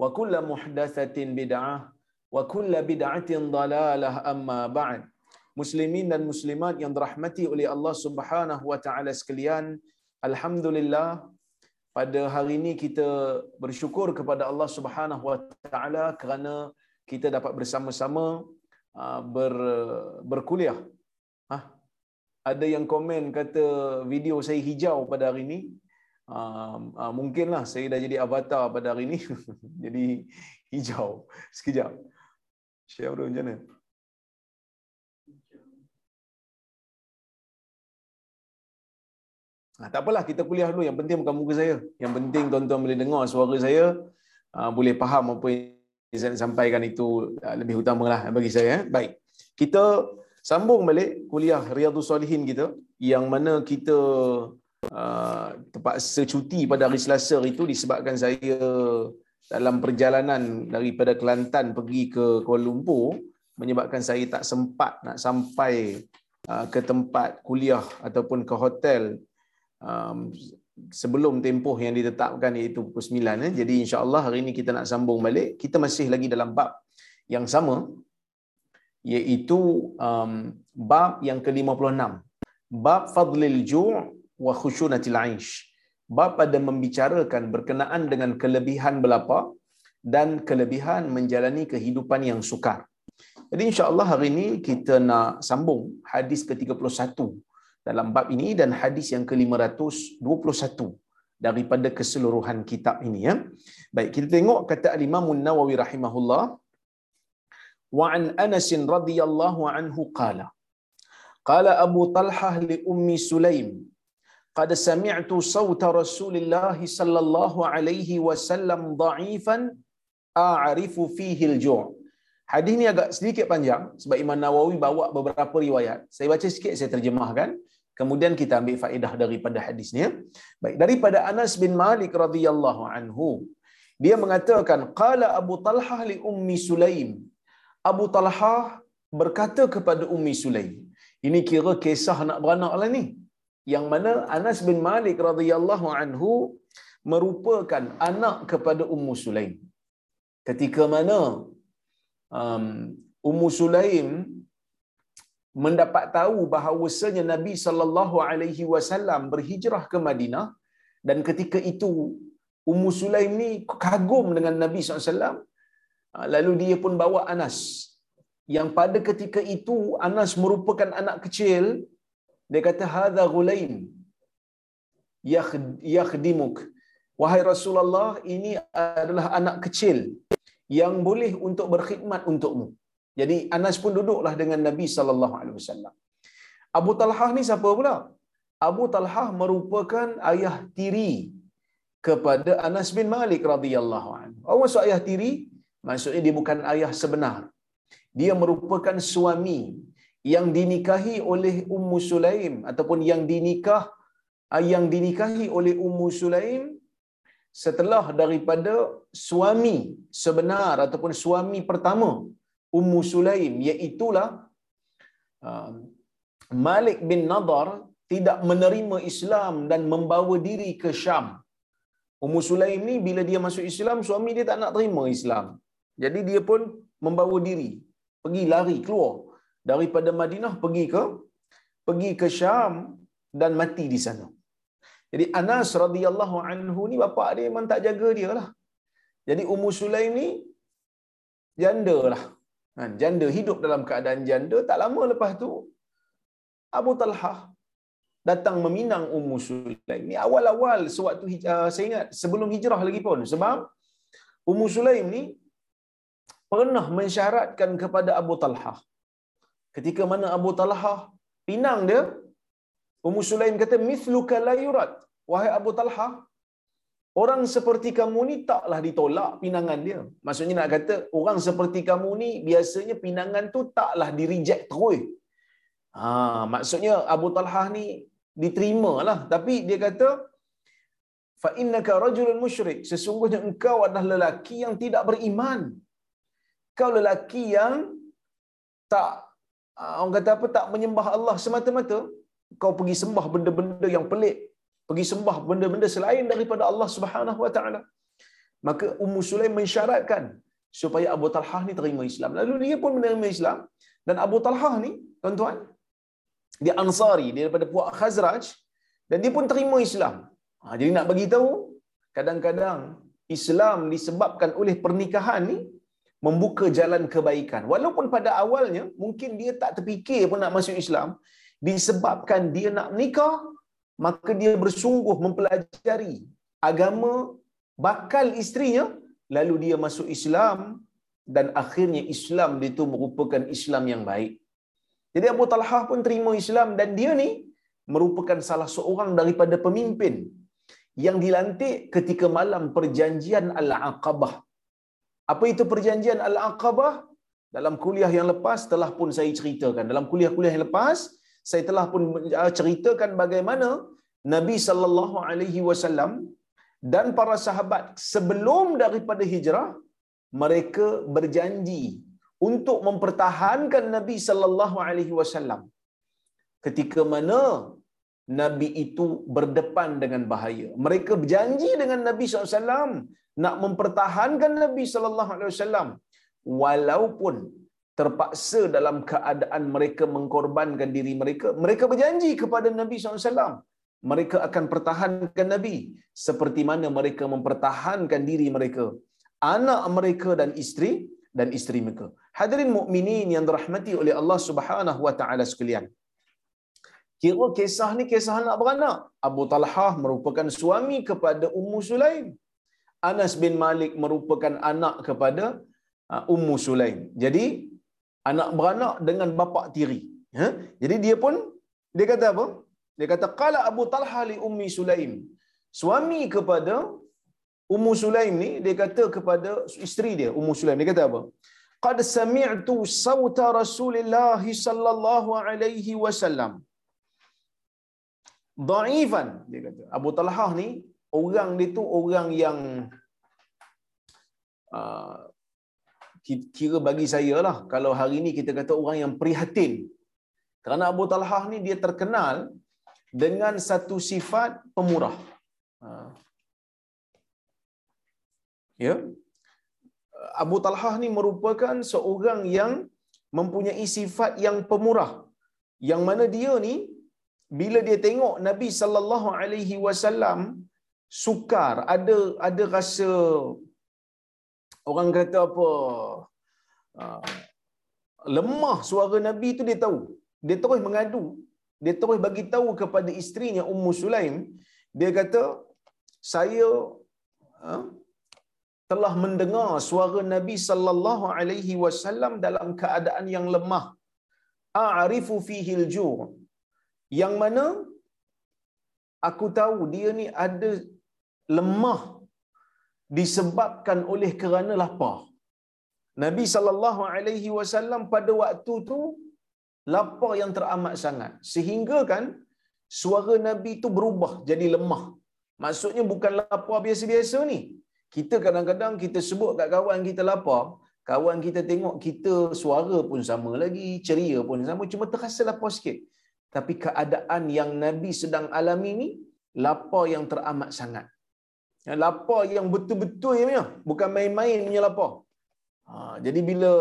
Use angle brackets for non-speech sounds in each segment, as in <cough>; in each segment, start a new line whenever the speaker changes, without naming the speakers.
wa kullu muhdatsatin bid'ah wa kullu bid'atin dalalah amma ba'd. Muslimin dan muslimat yang dirahmati oleh Allah Subhanahu wa taala sekalian alhamdulillah pada hari ini kita bersyukur kepada Allah Subhanahu wa taala kerana kita dapat bersama-sama ah, ber berkuliah. Ha? ada yang komen kata video saya hijau pada hari ini? Uh, uh, mungkinlah saya dah jadi avatar pada hari ini. <laughs> jadi hijau. Sekejap. Share dulu macam mana? Ha, tak apalah, kita kuliah dulu. Yang penting bukan muka saya. Yang penting tuan-tuan boleh dengar suara saya, uh, boleh faham apa yang saya sampaikan itu uh, lebih utama lah bagi saya. Eh. Baik, kita sambung balik kuliah Riyadhus Salihin kita, yang mana kita uh, terpaksa cuti pada hari Selasa itu disebabkan saya dalam perjalanan daripada Kelantan pergi ke Kuala Lumpur, menyebabkan saya tak sempat nak sampai uh, ke tempat kuliah ataupun ke hotel um, sebelum tempoh yang ditetapkan iaitu pukul 9 eh. jadi insya-Allah hari ini kita nak sambung balik kita masih lagi dalam bab yang sama iaitu um, bab yang ke-56 bab fadlil ju' wa khushunatil 'aish bab pada membicarakan berkenaan dengan kelebihan belapa dan kelebihan menjalani kehidupan yang sukar jadi insya-Allah hari ini kita nak sambung hadis ke-31 dalam bab ini dan hadis yang ke-521 daripada keseluruhan kitab ini ya. Baik, kita tengok kata al-Imam An-Nawawi rahimahullah wa an Anas radhiyallahu anhu qala qala Abu Talhah li Ummi Sulaim qad sami'tu sawta Rasulillah sallallahu alaihi wasallam dha'ifan a'rifu fihi al-ju' Hadis ni agak sedikit panjang sebab Imam Nawawi bawa beberapa riwayat. Saya baca sikit saya terjemahkan. Kemudian kita ambil faedah daripada hadis ni. Baik, daripada Anas bin Malik radhiyallahu anhu. Dia mengatakan qala Abu Talhah li Ummi Sulaim. Abu Talhah berkata kepada Ummi Sulaim. Ini kira kisah anak beranak lah ni. Yang mana Anas bin Malik radhiyallahu anhu merupakan anak kepada Ummu Sulaim. Ketika mana um, Ummu Sulaim mendapat tahu bahawasanya Nabi sallallahu alaihi wasallam berhijrah ke Madinah dan ketika itu Ummu Sulaim ni kagum dengan Nabi SAW lalu dia pun bawa Anas yang pada ketika itu Anas merupakan anak kecil dia kata hadza ghulaim yakhdimuk wahai Rasulullah ini adalah anak kecil yang boleh untuk berkhidmat untukmu jadi Anas pun duduklah dengan Nabi sallallahu alaihi wasallam. Abu Talhah ni siapa pula? Abu Talhah merupakan ayah tiri kepada Anas bin Malik radhiyallahu anhu. Apa maksud ayah tiri? Maksudnya dia bukan ayah sebenar. Dia merupakan suami yang dinikahi oleh Ummu Sulaim ataupun yang dinikah yang dinikahi oleh Ummu Sulaim setelah daripada suami sebenar ataupun suami pertama Ummu Sulaim iaitulah uh, Malik bin Nadar tidak menerima Islam dan membawa diri ke Syam. Ummu Sulaim ni bila dia masuk Islam suami dia tak nak terima Islam. Jadi dia pun membawa diri pergi lari keluar daripada Madinah pergi ke pergi ke Syam dan mati di sana. Jadi Anas radhiyallahu anhu ni bapa dia memang tak jaga dia lah. Jadi Ummu Sulaim ni janda lah. Kan? Janda hidup dalam keadaan janda. Tak lama lepas tu Abu Talhah datang meminang Ummu Sulaim. Ni awal-awal sewaktu uh, saya ingat sebelum hijrah lagi pun. Sebab Ummu Sulaim ni pernah mensyaratkan kepada Abu Talhah. Ketika mana Abu Talhah pinang dia, Ummu Sulaim kata, Mithluka la yurat. Wahai Abu Talhah, orang seperti kamu ni taklah ditolak pinangan dia. Maksudnya nak kata, orang seperti kamu ni biasanya pinangan tu taklah di reject terus. Ha, maksudnya Abu Talhah ni diterima lah. Tapi dia kata, fa innaka rajulun musyrik. Sesungguhnya engkau adalah lelaki yang tidak beriman. Kau lelaki yang tak orang kata apa tak menyembah Allah semata-mata? Kau pergi sembah benda-benda yang pelik. Pergi sembah benda-benda selain daripada Allah Subhanahu wa taala. Maka Ummu Sulaim mensyaratkan supaya Abu Talhah ni terima Islam. Lalu dia pun menerima Islam. Dan Abu Talhah ni tuan-tuan dia Ansari dia daripada puak Khazraj dan dia pun terima Islam. Ha, jadi nak bagi tahu kadang-kadang Islam disebabkan oleh pernikahan ni membuka jalan kebaikan. Walaupun pada awalnya mungkin dia tak terfikir pun nak masuk Islam, disebabkan dia nak nikah, maka dia bersungguh mempelajari agama bakal isterinya, lalu dia masuk Islam dan akhirnya Islam itu merupakan Islam yang baik. Jadi Abu Talhah pun terima Islam dan dia ni merupakan salah seorang daripada pemimpin yang dilantik ketika malam perjanjian Al-Aqabah apa itu perjanjian Al-Aqabah? Dalam kuliah yang lepas telah pun saya ceritakan. Dalam kuliah-kuliah yang lepas, saya telah pun uh, ceritakan bagaimana Nabi sallallahu alaihi wasallam dan para sahabat sebelum daripada hijrah mereka berjanji untuk mempertahankan Nabi sallallahu alaihi wasallam ketika mana Nabi itu berdepan dengan bahaya. Mereka berjanji dengan Nabi SAW nak mempertahankan Nabi sallallahu alaihi wasallam walaupun terpaksa dalam keadaan mereka mengkorbankan diri mereka mereka berjanji kepada Nabi SAW mereka akan pertahankan Nabi seperti mana mereka mempertahankan diri mereka anak mereka dan isteri dan isteri mereka. Hadirin mukminin yang dirahmati oleh Allah Subhanahu wa taala sekalian. Kira kisah ni kisah anak beranak. Abu Talhah merupakan suami kepada Ummu Sulaim Anas bin Malik merupakan anak kepada uh, Ummu Sulaim. Jadi anak beranak dengan bapa tiri. Ha? Jadi dia pun dia kata apa? Dia kata qala Abu Talha li Ummi Sulaim. Suami kepada Ummu Sulaim ni dia kata kepada isteri dia Ummu Sulaim dia kata apa? Qad sami'tu sawta Rasulillah sallallahu alaihi wasallam. Dhaifan dia kata. Abu Talha ni orang dia tu orang yang uh, kira bagi saya lah kalau hari ni kita kata orang yang prihatin. Kerana Abu Talhah ni dia terkenal dengan satu sifat pemurah. Uh, ya. Abu Talhah ni merupakan seorang yang mempunyai sifat yang pemurah. Yang mana dia ni bila dia tengok Nabi sallallahu alaihi wasallam sukar, ada ada rasa orang kata apa uh, lemah suara Nabi tu dia tahu. Dia terus mengadu. Dia terus bagi tahu kepada isterinya Ummu Sulaim, dia kata saya uh, telah mendengar suara Nabi sallallahu alaihi wasallam dalam keadaan yang lemah. A'rifu fihi al-ju' yang mana aku tahu dia ni ada lemah disebabkan oleh kerana lapar. Nabi sallallahu alaihi wasallam pada waktu tu lapar yang teramat sangat sehingga kan suara Nabi tu berubah jadi lemah. Maksudnya bukan lapar biasa-biasa ni. Kita kadang-kadang kita sebut kat kawan kita lapar, kawan kita tengok kita suara pun sama lagi, ceria pun sama, cuma terasa lapar sikit. Tapi keadaan yang Nabi sedang alami ni, lapar yang teramat sangat. Yang lapar yang betul-betul ya, bukan main-main punya lapar. Ha, jadi bila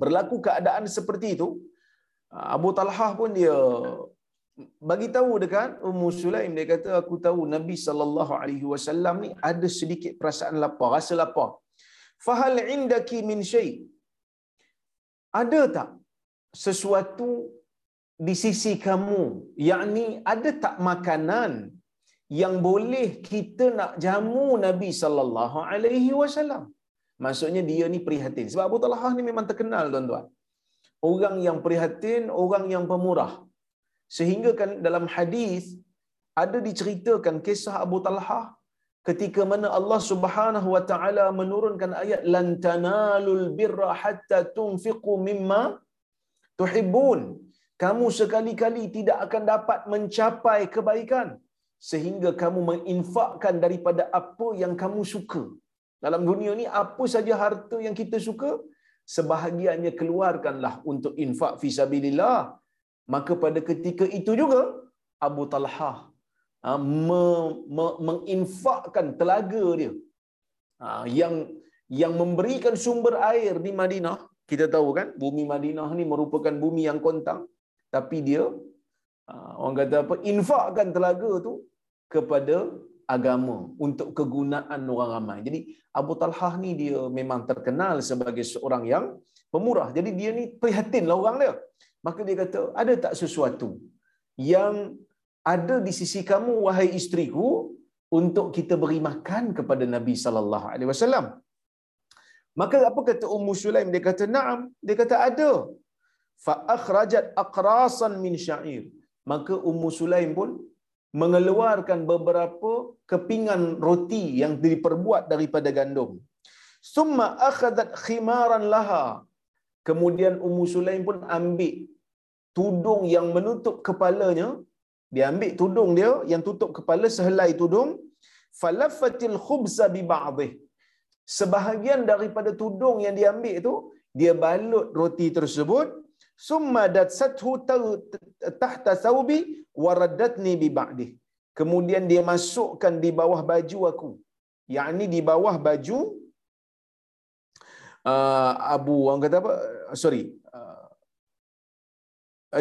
berlaku keadaan seperti itu, Abu Talhah pun dia bagi tahu dekat Ummu Sulaim dia kata aku tahu Nabi sallallahu alaihi wasallam ni ada sedikit perasaan lapar, rasa lapar. Fahal indaki min syai? Ada tak sesuatu di sisi kamu yakni ada tak makanan yang boleh kita nak jamu Nabi sallallahu alaihi wasallam. Maksudnya dia ni prihatin. Sebab Abu Talhah ni memang terkenal tuan-tuan. Orang yang prihatin orang yang pemurah. Sehingga kan dalam hadis ada diceritakan kisah Abu Talhah ketika mana Allah Subhanahu wa taala menurunkan ayat lan tanalul birra hatta tunfiqu mimma tuhibbun. Kamu sekali-kali tidak akan dapat mencapai kebaikan sehingga kamu menginfakkan daripada apa yang kamu suka. Dalam dunia ni apa saja harta yang kita suka, sebahagiannya keluarkanlah untuk infak fisabilillah. Maka pada ketika itu juga Abu Talhah ha, me- me- menginfakkan telaga dia ha, yang yang memberikan sumber air di Madinah. Kita tahu kan, bumi Madinah ni merupakan bumi yang kontang tapi dia ha, orang kata apa infakkan telaga tu kepada agama untuk kegunaan orang ramai. Jadi Abu Talhah ni dia memang terkenal sebagai seorang yang pemurah. Jadi dia ni prihatin lah orang dia. Maka dia kata, ada tak sesuatu yang ada di sisi kamu wahai isteriku untuk kita beri makan kepada Nabi sallallahu alaihi wasallam. Maka apa kata Ummu Sulaim? Dia kata, "Na'am." Dia kata, "Ada." Fa akhrajat aqrasan min sya'ir. Maka Ummu Sulaim pun mengeluarkan beberapa kepingan roti yang diperbuat daripada gandum. Summa akhadat khimaran laha. Kemudian Ummu Sulaim pun ambil tudung yang menutup kepalanya. Dia ambil tudung dia yang tutup kepala sehelai tudung. Falafatil khubza bi ba'dih. Sebahagian daripada tudung yang dia ambil itu, dia balut roti tersebut summa datsathu tahta thawbi waradatni bi ba'dih kemudian dia masukkan di bawah baju aku. Yakni di bawah baju uh, Abu orang kata apa? Sorry uh,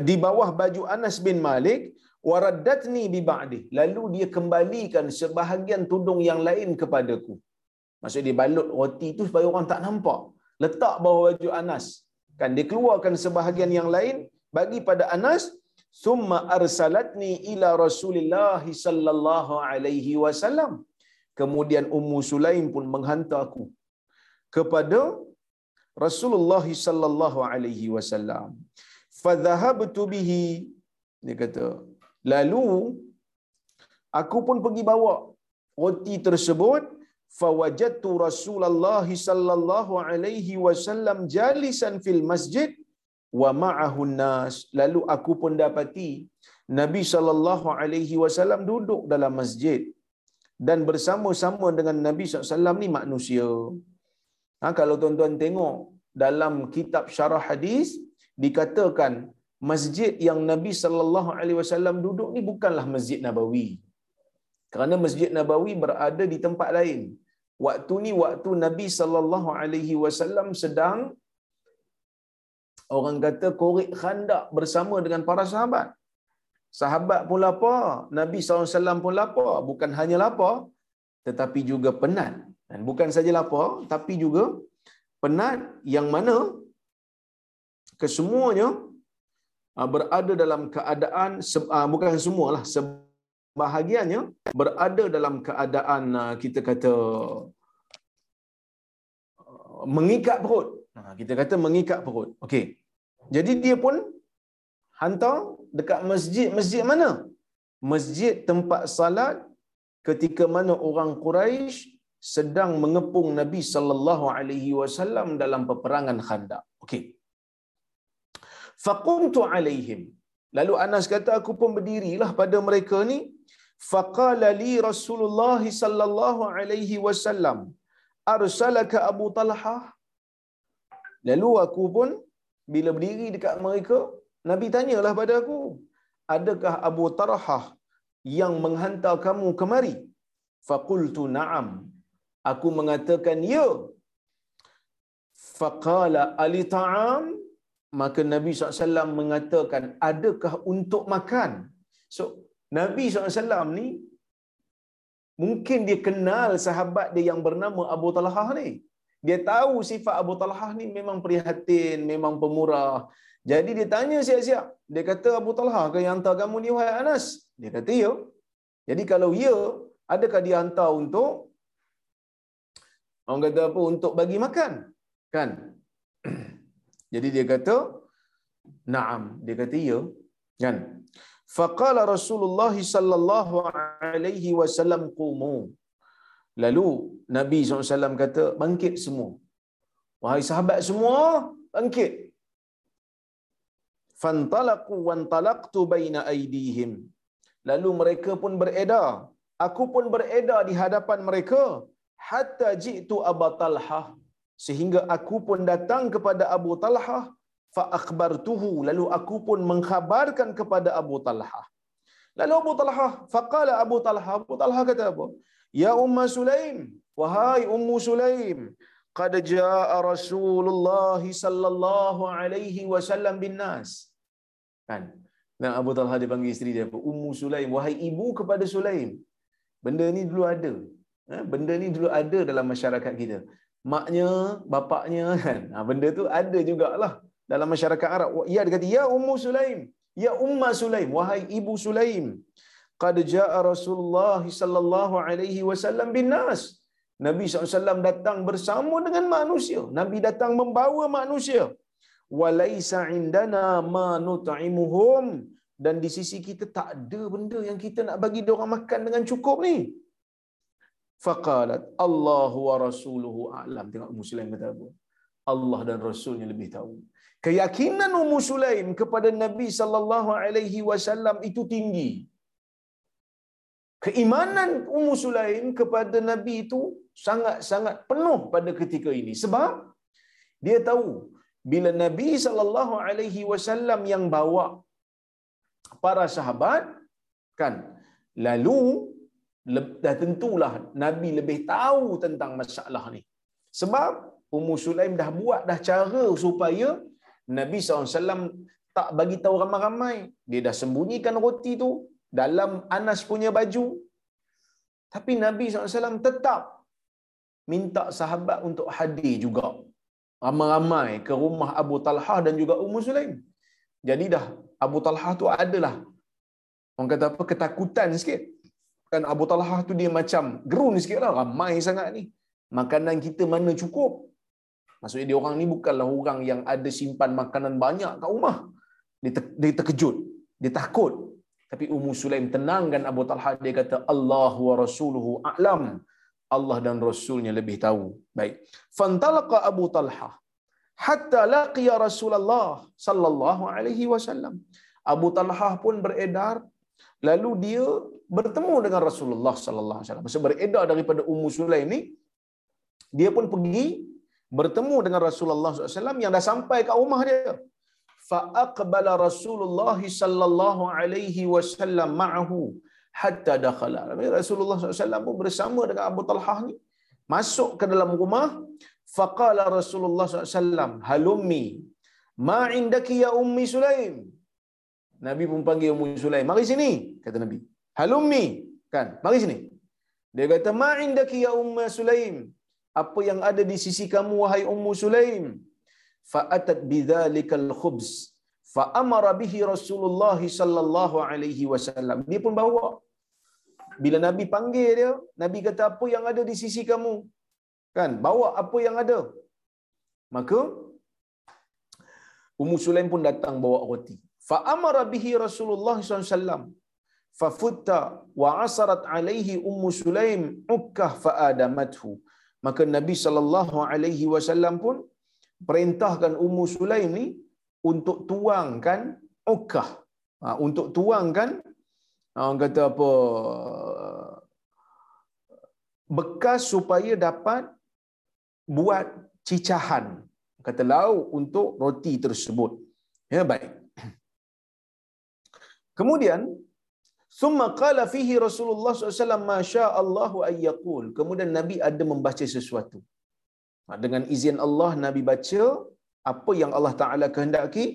di bawah baju Anas bin Malik waradatni bi ba'dih lalu dia kembalikan sebahagian tudung yang lain kepadaku. Maksud dia balut roti itu supaya orang tak nampak. Letak bawah baju Anas kan dia keluarkan sebahagian yang lain bagi pada Anas summa arsalatni ila Rasulillah sallallahu alaihi wasallam. Kemudian Ummu Sulaim pun menghantar aku kepada Rasulullah sallallahu alaihi wasallam. Fadhahabtu bihi dia kata. Lalu aku pun pergi bawa roti tersebut fawajadtu Rasulullah sallallahu alaihi wasallam jalisan fil masjid wa ma'ahu nas lalu aku pun dapati Nabi sallallahu alaihi wasallam duduk dalam masjid dan bersama-sama dengan Nabi SAW ni manusia. Ha, kalau tuan-tuan tengok dalam kitab syarah hadis dikatakan masjid yang Nabi sallallahu alaihi wasallam duduk ni bukanlah Masjid Nabawi. Kerana Masjid Nabawi berada di tempat lain. Waktu ni waktu Nabi sallallahu alaihi wasallam sedang orang kata korek khandak bersama dengan para sahabat. Sahabat pun lapar, Nabi SAW pun lapar. Bukan hanya lapar, tetapi juga penat. Dan bukan saja lapar, tapi juga penat yang mana kesemuanya ah, berada dalam keadaan, ah, bukan semualah, sebahagiannya berada dalam keadaan ah, kita kata mengikat perut. Kita kata mengikat perut. Okey. Jadi dia pun hantar dekat masjid. Masjid mana? Masjid tempat salat ketika mana orang Quraisy sedang mengepung Nabi sallallahu alaihi wasallam dalam peperangan Khandaq. Okey. Faqumtu alaihim. Lalu Anas kata aku pun berdirilah pada mereka ni faqala li Rasulullah sallallahu alaihi wasallam arsalaka Abu Talhah lalu aku pun bila berdiri dekat mereka Nabi tanyalah pada aku adakah Abu Talhah yang menghantar kamu kemari? Faqultu na'am. Aku mengatakan ya. Faqala ali ta'am? Maka Nabi SAW mengatakan adakah untuk makan? So Nabi SAW ni mungkin dia kenal sahabat dia yang bernama Abu Talhah ni. Dia tahu sifat Abu Talhah ni memang prihatin memang pemurah. Jadi dia tanya siap-siap. Dia kata Abu Talhah ke yang hantar kamu ni wahai Anas? Dia kata ya. Jadi kalau ya adakah dia hantar untuk orang kata apa untuk bagi makan? Kan? <clears throat> Jadi dia kata na'am. Dia kata ya. Kan faqala rasulullah sallallahu alaihi wasallam qumu. Lalu nabi SAW kata bangkit semua. Wahai sahabat semua bangkit. Fantalaqu wantalaqtu baina aydihim lalu mereka pun beredar. Aku pun beredar di hadapan mereka. Hatta jitu Abu Talhah. Sehingga aku pun datang kepada Abu Talhah fa akhbartuhu lalu aku pun mengkhabarkan kepada Abu Talhah lalu Abu Talhah faqala Abu Talhah Abu Talhah kata apa? Ya umma Sulaim wahai ummu Sulaim qad jaa Rasulullah sallallahu alaihi wasallam bin nas. Kan? Dan Abu Talha dia panggil isteri dia apa? Ummu Sulaim wahai ibu kepada Sulaim. Benda ni dulu ada. Ha, benda ni dulu ada dalam masyarakat kita. Maknya, bapaknya kan. Ha, benda tu ada jugalah dalam masyarakat Arab. Ya dia kata, ya Ummu Sulaim, ya Umma Sulaim, wahai ibu Sulaim. Qad jaa Rasulullah sallallahu alaihi wasallam bin nas. Nabi SAW datang bersama dengan manusia. Nabi datang membawa manusia. Walaisa indana ma nut'imuhum dan di sisi kita tak ada benda yang kita nak bagi dia orang makan dengan cukup ni. Faqalat Allahu wa rasuluhu a'lam. Tengok Ummu Sulaim kata apa? Allah dan Rasulnya lebih tahu. Keyakinan Ummu Sulaim kepada Nabi sallallahu alaihi wasallam itu tinggi. Keimanan Ummu Sulaim kepada Nabi itu sangat-sangat penuh pada ketika ini. Sebab dia tahu bila Nabi sallallahu alaihi wasallam yang bawa para sahabat kan lalu dah tentulah Nabi lebih tahu tentang masalah ni. Sebab Ummu Sulaim dah buat dah cara supaya Nabi SAW tak bagi tahu ramai-ramai. Dia dah sembunyikan roti tu dalam Anas punya baju. Tapi Nabi SAW tetap minta sahabat untuk hadir juga. Ramai-ramai ke rumah Abu Talha dan juga Ummu Sulaim. Jadi dah Abu Talha tu adalah orang kata apa ketakutan sikit kan Abu Talha tu dia macam gerun sikit lah ramai sangat ni makanan kita mana cukup maksudnya dia orang ni bukanlah orang yang ada simpan makanan banyak kat rumah dia, ter, dia terkejut dia takut tapi Ummu Sulaim tenangkan Abu Talha dia kata Allah wa rasuluhu a'lam Allah dan Rasulnya lebih tahu. Baik. Fantalaqa Abu Talha hatta laqiya Rasulullah sallallahu alaihi wasallam. Abu Talha pun beredar lalu dia bertemu dengan Rasulullah sallallahu alaihi wasallam. Maksud beredar daripada Ummu Sulaim ni dia pun pergi bertemu dengan Rasulullah SAW yang dah sampai ke rumah dia. Fa aqbala Rasulullah sallallahu alaihi wasallam ma'ahu hatta dakhala. Rasulullah SAW pun bersama dengan Abu Talhah ni masuk ke dalam rumah. Faqala Rasulullah SAW, halummi ma indaki ya Ummi Sulaim. Nabi pun panggil Ummu Sulaim, mari sini, kata Nabi. Halummi, kan? Mari sini. Dia kata, "Ma indaki ya Ummu Sulaim?" Apa yang ada di sisi kamu wahai Ummu Sulaim? Fa'atat bidzalikal khubz. Fa'amara bihi Rasulullah sallallahu alaihi wasallam. Dia pun bawa. Bila Nabi panggil dia, Nabi kata, "Apa yang ada di sisi kamu?" Kan? Bawa apa yang ada. Maka Ummu Sulaim pun datang bawa roti. Fa'amara bihi Rasulullah SAW. Fafutta wa asarat alaihi Ummu Sulaim ukkah fa'adamathu. Maka Nabi sallallahu alaihi wasallam pun perintahkan Ummu Sulaim ni untuk tuangkan ukkah. Ha, untuk tuangkan orang kata apa bekas supaya dapat buat cicahan. Kata lauk untuk roti tersebut. Ya baik. <clears throat> Kemudian summa qala fihi Rasulullah SAW masya Allahu ayyakul kemudian Nabi ada membaca sesuatu. Ha, dengan izin Allah Nabi baca apa yang Allah Taala kehendaki.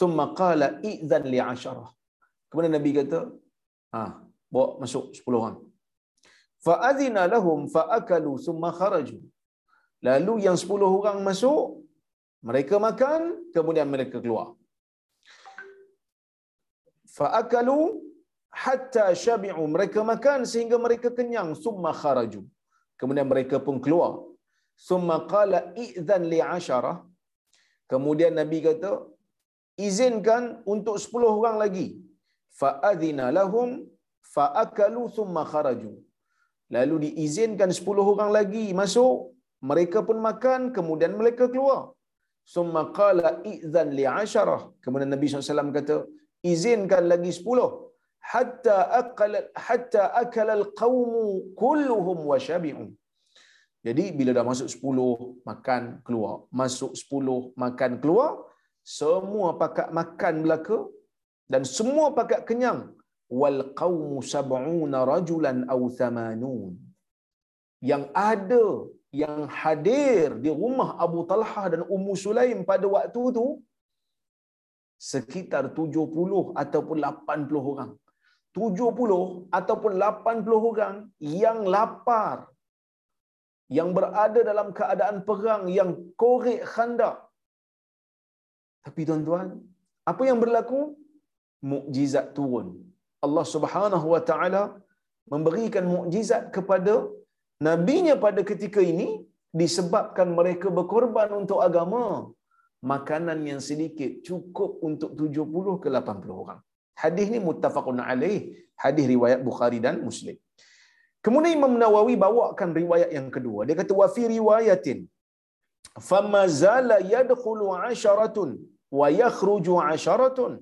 Summa qala idzan li asyarah. Kemudian Nabi kata ha, bawa masuk 10 orang. Fa adzina lahum fa akalu summa kharaju. Lalu yang 10 orang masuk mereka makan kemudian mereka keluar. Fa akalu hatta syabi'u mereka makan sehingga mereka kenyang. Summa kharaju. Kemudian mereka pun keluar. Summa qala idzan li asyarah. Kemudian nabi kata izinkan untuk 10 orang lagi. Fa adzina lahum fa akalu thumma kharaju. Lalu diizinkan 10 orang lagi masuk. Mereka pun makan kemudian mereka keluar. Summa qala idzan li asyarah. Kemudian nabi SAW kata izinkan lagi 10 hatta akal akal alqaum kulluhum wa shabi'u jadi bila dah masuk 10 makan keluar. Masuk 10 makan keluar semua pakat makan belaka dan semua pakat kenyang. Wal qaumu sab'una rajulan aw thamanun. Yang ada yang hadir di rumah Abu Talhah dan Ummu Sulaim pada waktu itu sekitar 70 ataupun 80 orang. 70 ataupun 80 orang yang lapar yang berada dalam keadaan perang yang korek khandak. Tapi tuan-tuan, apa yang berlaku? Mukjizat turun. Allah Subhanahu wa taala memberikan mukjizat kepada nabinya pada ketika ini disebabkan mereka berkorban untuk agama. Makanan yang sedikit cukup untuk 70 ke 80 orang. Hadis ni muttafaqun alaih. Hadis riwayat Bukhari dan Muslim. Kemudian Imam Nawawi bawakan riwayat yang kedua. Dia kata wa fi riwayatin fama zala yadkhulu asharatun wa yakhruju asharatun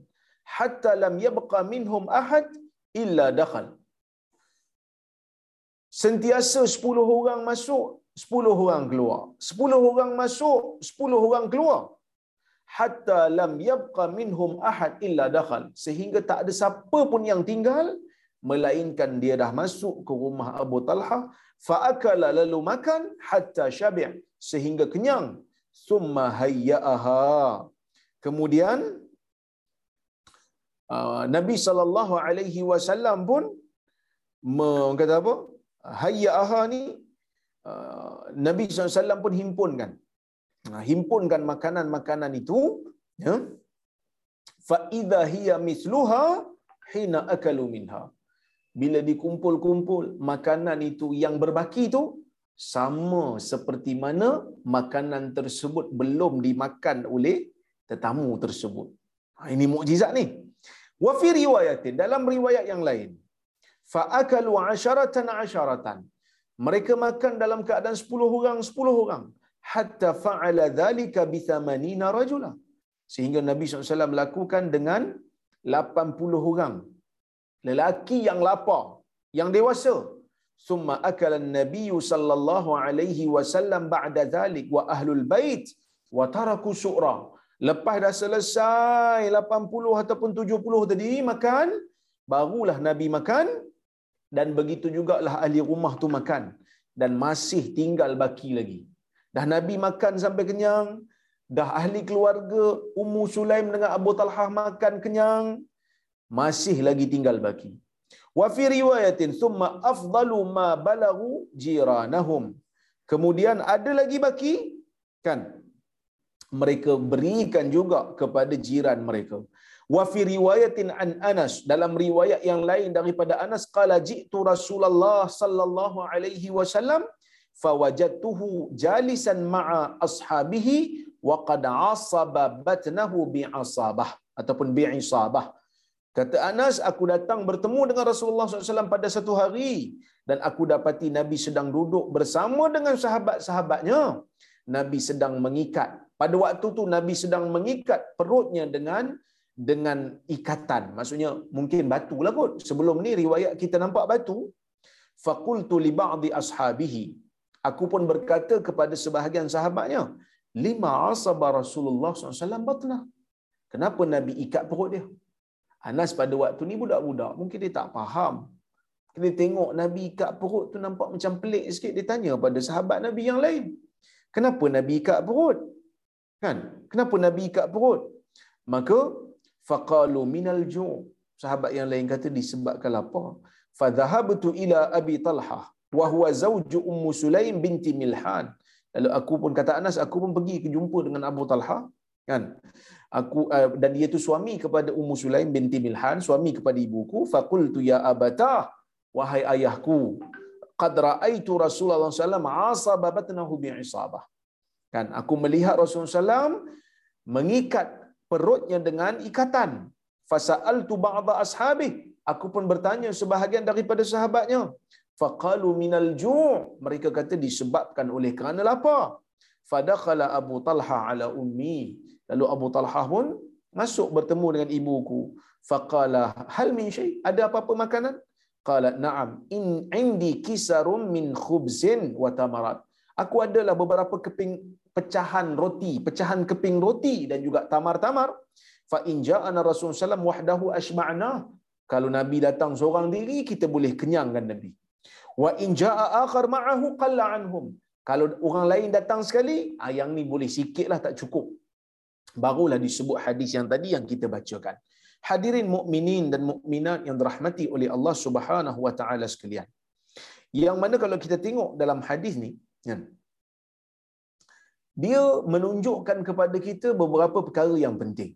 hatta lam yabqa minhum ahad illa dakhal. Sentiasa 10 orang masuk, 10 orang keluar. 10 orang masuk, 10 orang keluar. Hatta lam yabqa minhum ahad illa dakhal. Sehingga tak ada siapa pun yang tinggal melainkan dia dah masuk ke rumah Abu Talha faakala lalu makan hatta syabi' sehingga kenyang. Summa hayya'aha kemudian uh, Nabi sallallahu alaihi wasallam pun mengata apa? Hayya'aha ni uh, Nabi SAW pun himpunkan himpunkan makanan-makanan itu ya fa idza hiya misluha hina akalu minha bila dikumpul-kumpul makanan itu yang berbaki itu sama seperti mana makanan tersebut belum dimakan oleh tetamu tersebut. Ha, ini mukjizat ni. Wa fi riwayatin dalam riwayat yang lain fa akalu asharatan asharatan. Mereka makan dalam keadaan 10 orang 10 orang hatta fa'ala dhalika bi 80 rajula. Sehingga Nabi SAW lakukan dengan 80 orang lelaki yang lapar, yang dewasa. Summa akala Nabi sallallahu alaihi wasallam ba'da dhalik wa ahlul bait wa taraku su'ra. Lepas dah selesai 80 ataupun 70 tadi makan, barulah Nabi makan dan begitu jugalah ahli rumah tu makan dan masih tinggal baki lagi. Dah Nabi makan sampai kenyang, dah ahli keluarga Ummu Sulaim dengan Abu Talhah makan kenyang, masih lagi tinggal baki. Wa fi riwayatin thumma afdalu ma balagu jiranahum. Kemudian ada lagi baki kan mereka berikan juga kepada jiran mereka. Wa fi riwayatin an Anas dalam riwayat yang lain daripada Anas qala ji'tu Rasulullah sallallahu alaihi wasallam fawajadtuhu jalisan ma'a ashabihi wa qad asaba batnahu bi'asabah ataupun bi'isabah. Kata Anas, aku datang bertemu dengan Rasulullah SAW pada satu hari dan aku dapati Nabi sedang duduk bersama dengan sahabat-sahabatnya. Nabi sedang mengikat. Pada waktu tu Nabi sedang mengikat perutnya dengan dengan ikatan. Maksudnya mungkin batu lah kot. Sebelum ni riwayat kita nampak batu. Faqultu li ba'di ashabihi. Aku pun berkata kepada sebahagian sahabatnya. Lima asaba Rasulullah SAW batnah. Kenapa Nabi ikat perut dia? Anas pada waktu ni budak-budak. Mungkin dia tak faham. Dia tengok Nabi ikat perut tu nampak macam pelik sikit. Dia tanya pada sahabat Nabi yang lain. Kenapa Nabi ikat perut? Kan? Kenapa Nabi ikat perut? Maka faqalu minal ju' sahabat yang lain kata disebabkan apa fadhahabtu ila abi talha wa huwa zawju ummu sulaim binti milhan lalu aku pun kata Anas aku pun pergi ke jumpa dengan Abu Talha kan aku uh, dan dia tu suami kepada Ummu Sulaim binti Milhan suami kepada ibuku faqultu ya abata wahai ayahku qad raaitu Rasulullah sallallahu alaihi wasallam asaba bi'isabah kan aku melihat Rasulullah sallallahu mengikat perutnya dengan ikatan. Fasal tu ba'da ashabi. Aku pun bertanya sebahagian daripada sahabatnya. Faqalu minal ju' Mereka kata disebabkan oleh kerana lapar. Fadakhala Abu Talha ala ummi. Lalu Abu Talha pun masuk bertemu dengan ibuku. Faqala hal min syai? Ada apa-apa makanan? Qala na'am. In indi kisarum min khubzin wa tamarat. Aku adalah beberapa keping pecahan roti, pecahan keping roti dan juga tamar-tamar. Fa in ja'ana Rasulullah sallam wahdahu ashma'na. Kalau Nabi datang seorang diri, kita boleh kenyangkan Nabi. Wa in ja'a akhar ma'ahu qalla anhum. Kalau orang lain datang sekali, ah, yang ni boleh sikitlah tak cukup. Barulah disebut hadis yang tadi yang kita bacakan. Hadirin mukminin dan mukminat yang dirahmati oleh Allah Subhanahu wa taala sekalian. Yang mana kalau kita tengok dalam hadis ni, kan? dia menunjukkan kepada kita beberapa perkara yang penting.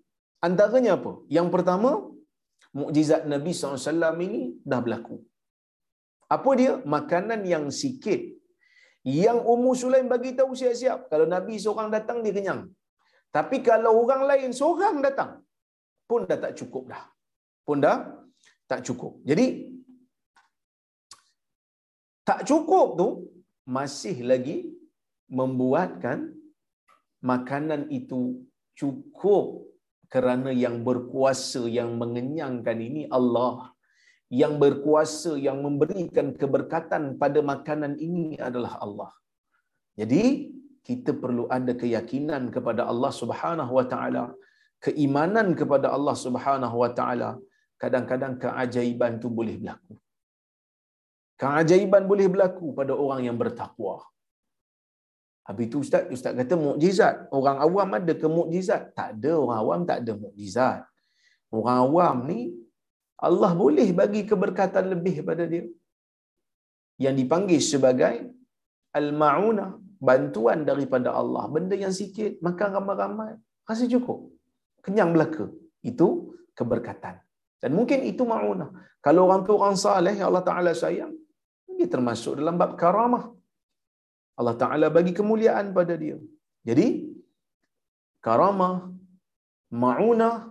Antaranya apa? Yang pertama, mukjizat Nabi SAW ini dah berlaku. Apa dia? Makanan yang sikit. Yang Ummu Sulaim bagi tahu siap-siap. Kalau Nabi seorang datang, dia kenyang. Tapi kalau orang lain seorang datang, pun dah tak cukup dah. Pun dah tak cukup. Jadi, tak cukup tu masih lagi membuatkan makanan itu cukup kerana yang berkuasa yang mengenyangkan ini Allah yang berkuasa yang memberikan keberkatan pada makanan ini adalah Allah jadi kita perlu ada keyakinan kepada Allah Subhanahu wa taala keimanan kepada Allah Subhanahu wa taala kadang-kadang keajaiban tu boleh berlaku keajaiban boleh berlaku pada orang yang bertakwa Habis itu Ustaz, Ustaz kata mukjizat. Orang awam ada ke mukjizat? Tak ada. Orang awam tak ada mukjizat. Orang awam ni, Allah boleh bagi keberkatan lebih pada dia. Yang dipanggil sebagai Al-Ma'una. Bantuan daripada Allah. Benda yang sikit, makan ramai-ramai. Rasa cukup. Kenyang belaka. Itu keberkatan. Dan mungkin itu ma'una. Kalau orang tu orang saleh, yang Allah Ta'ala sayang, dia termasuk dalam bab karamah. Allah Ta'ala bagi kemuliaan pada dia. Jadi, karamah, ma'unah,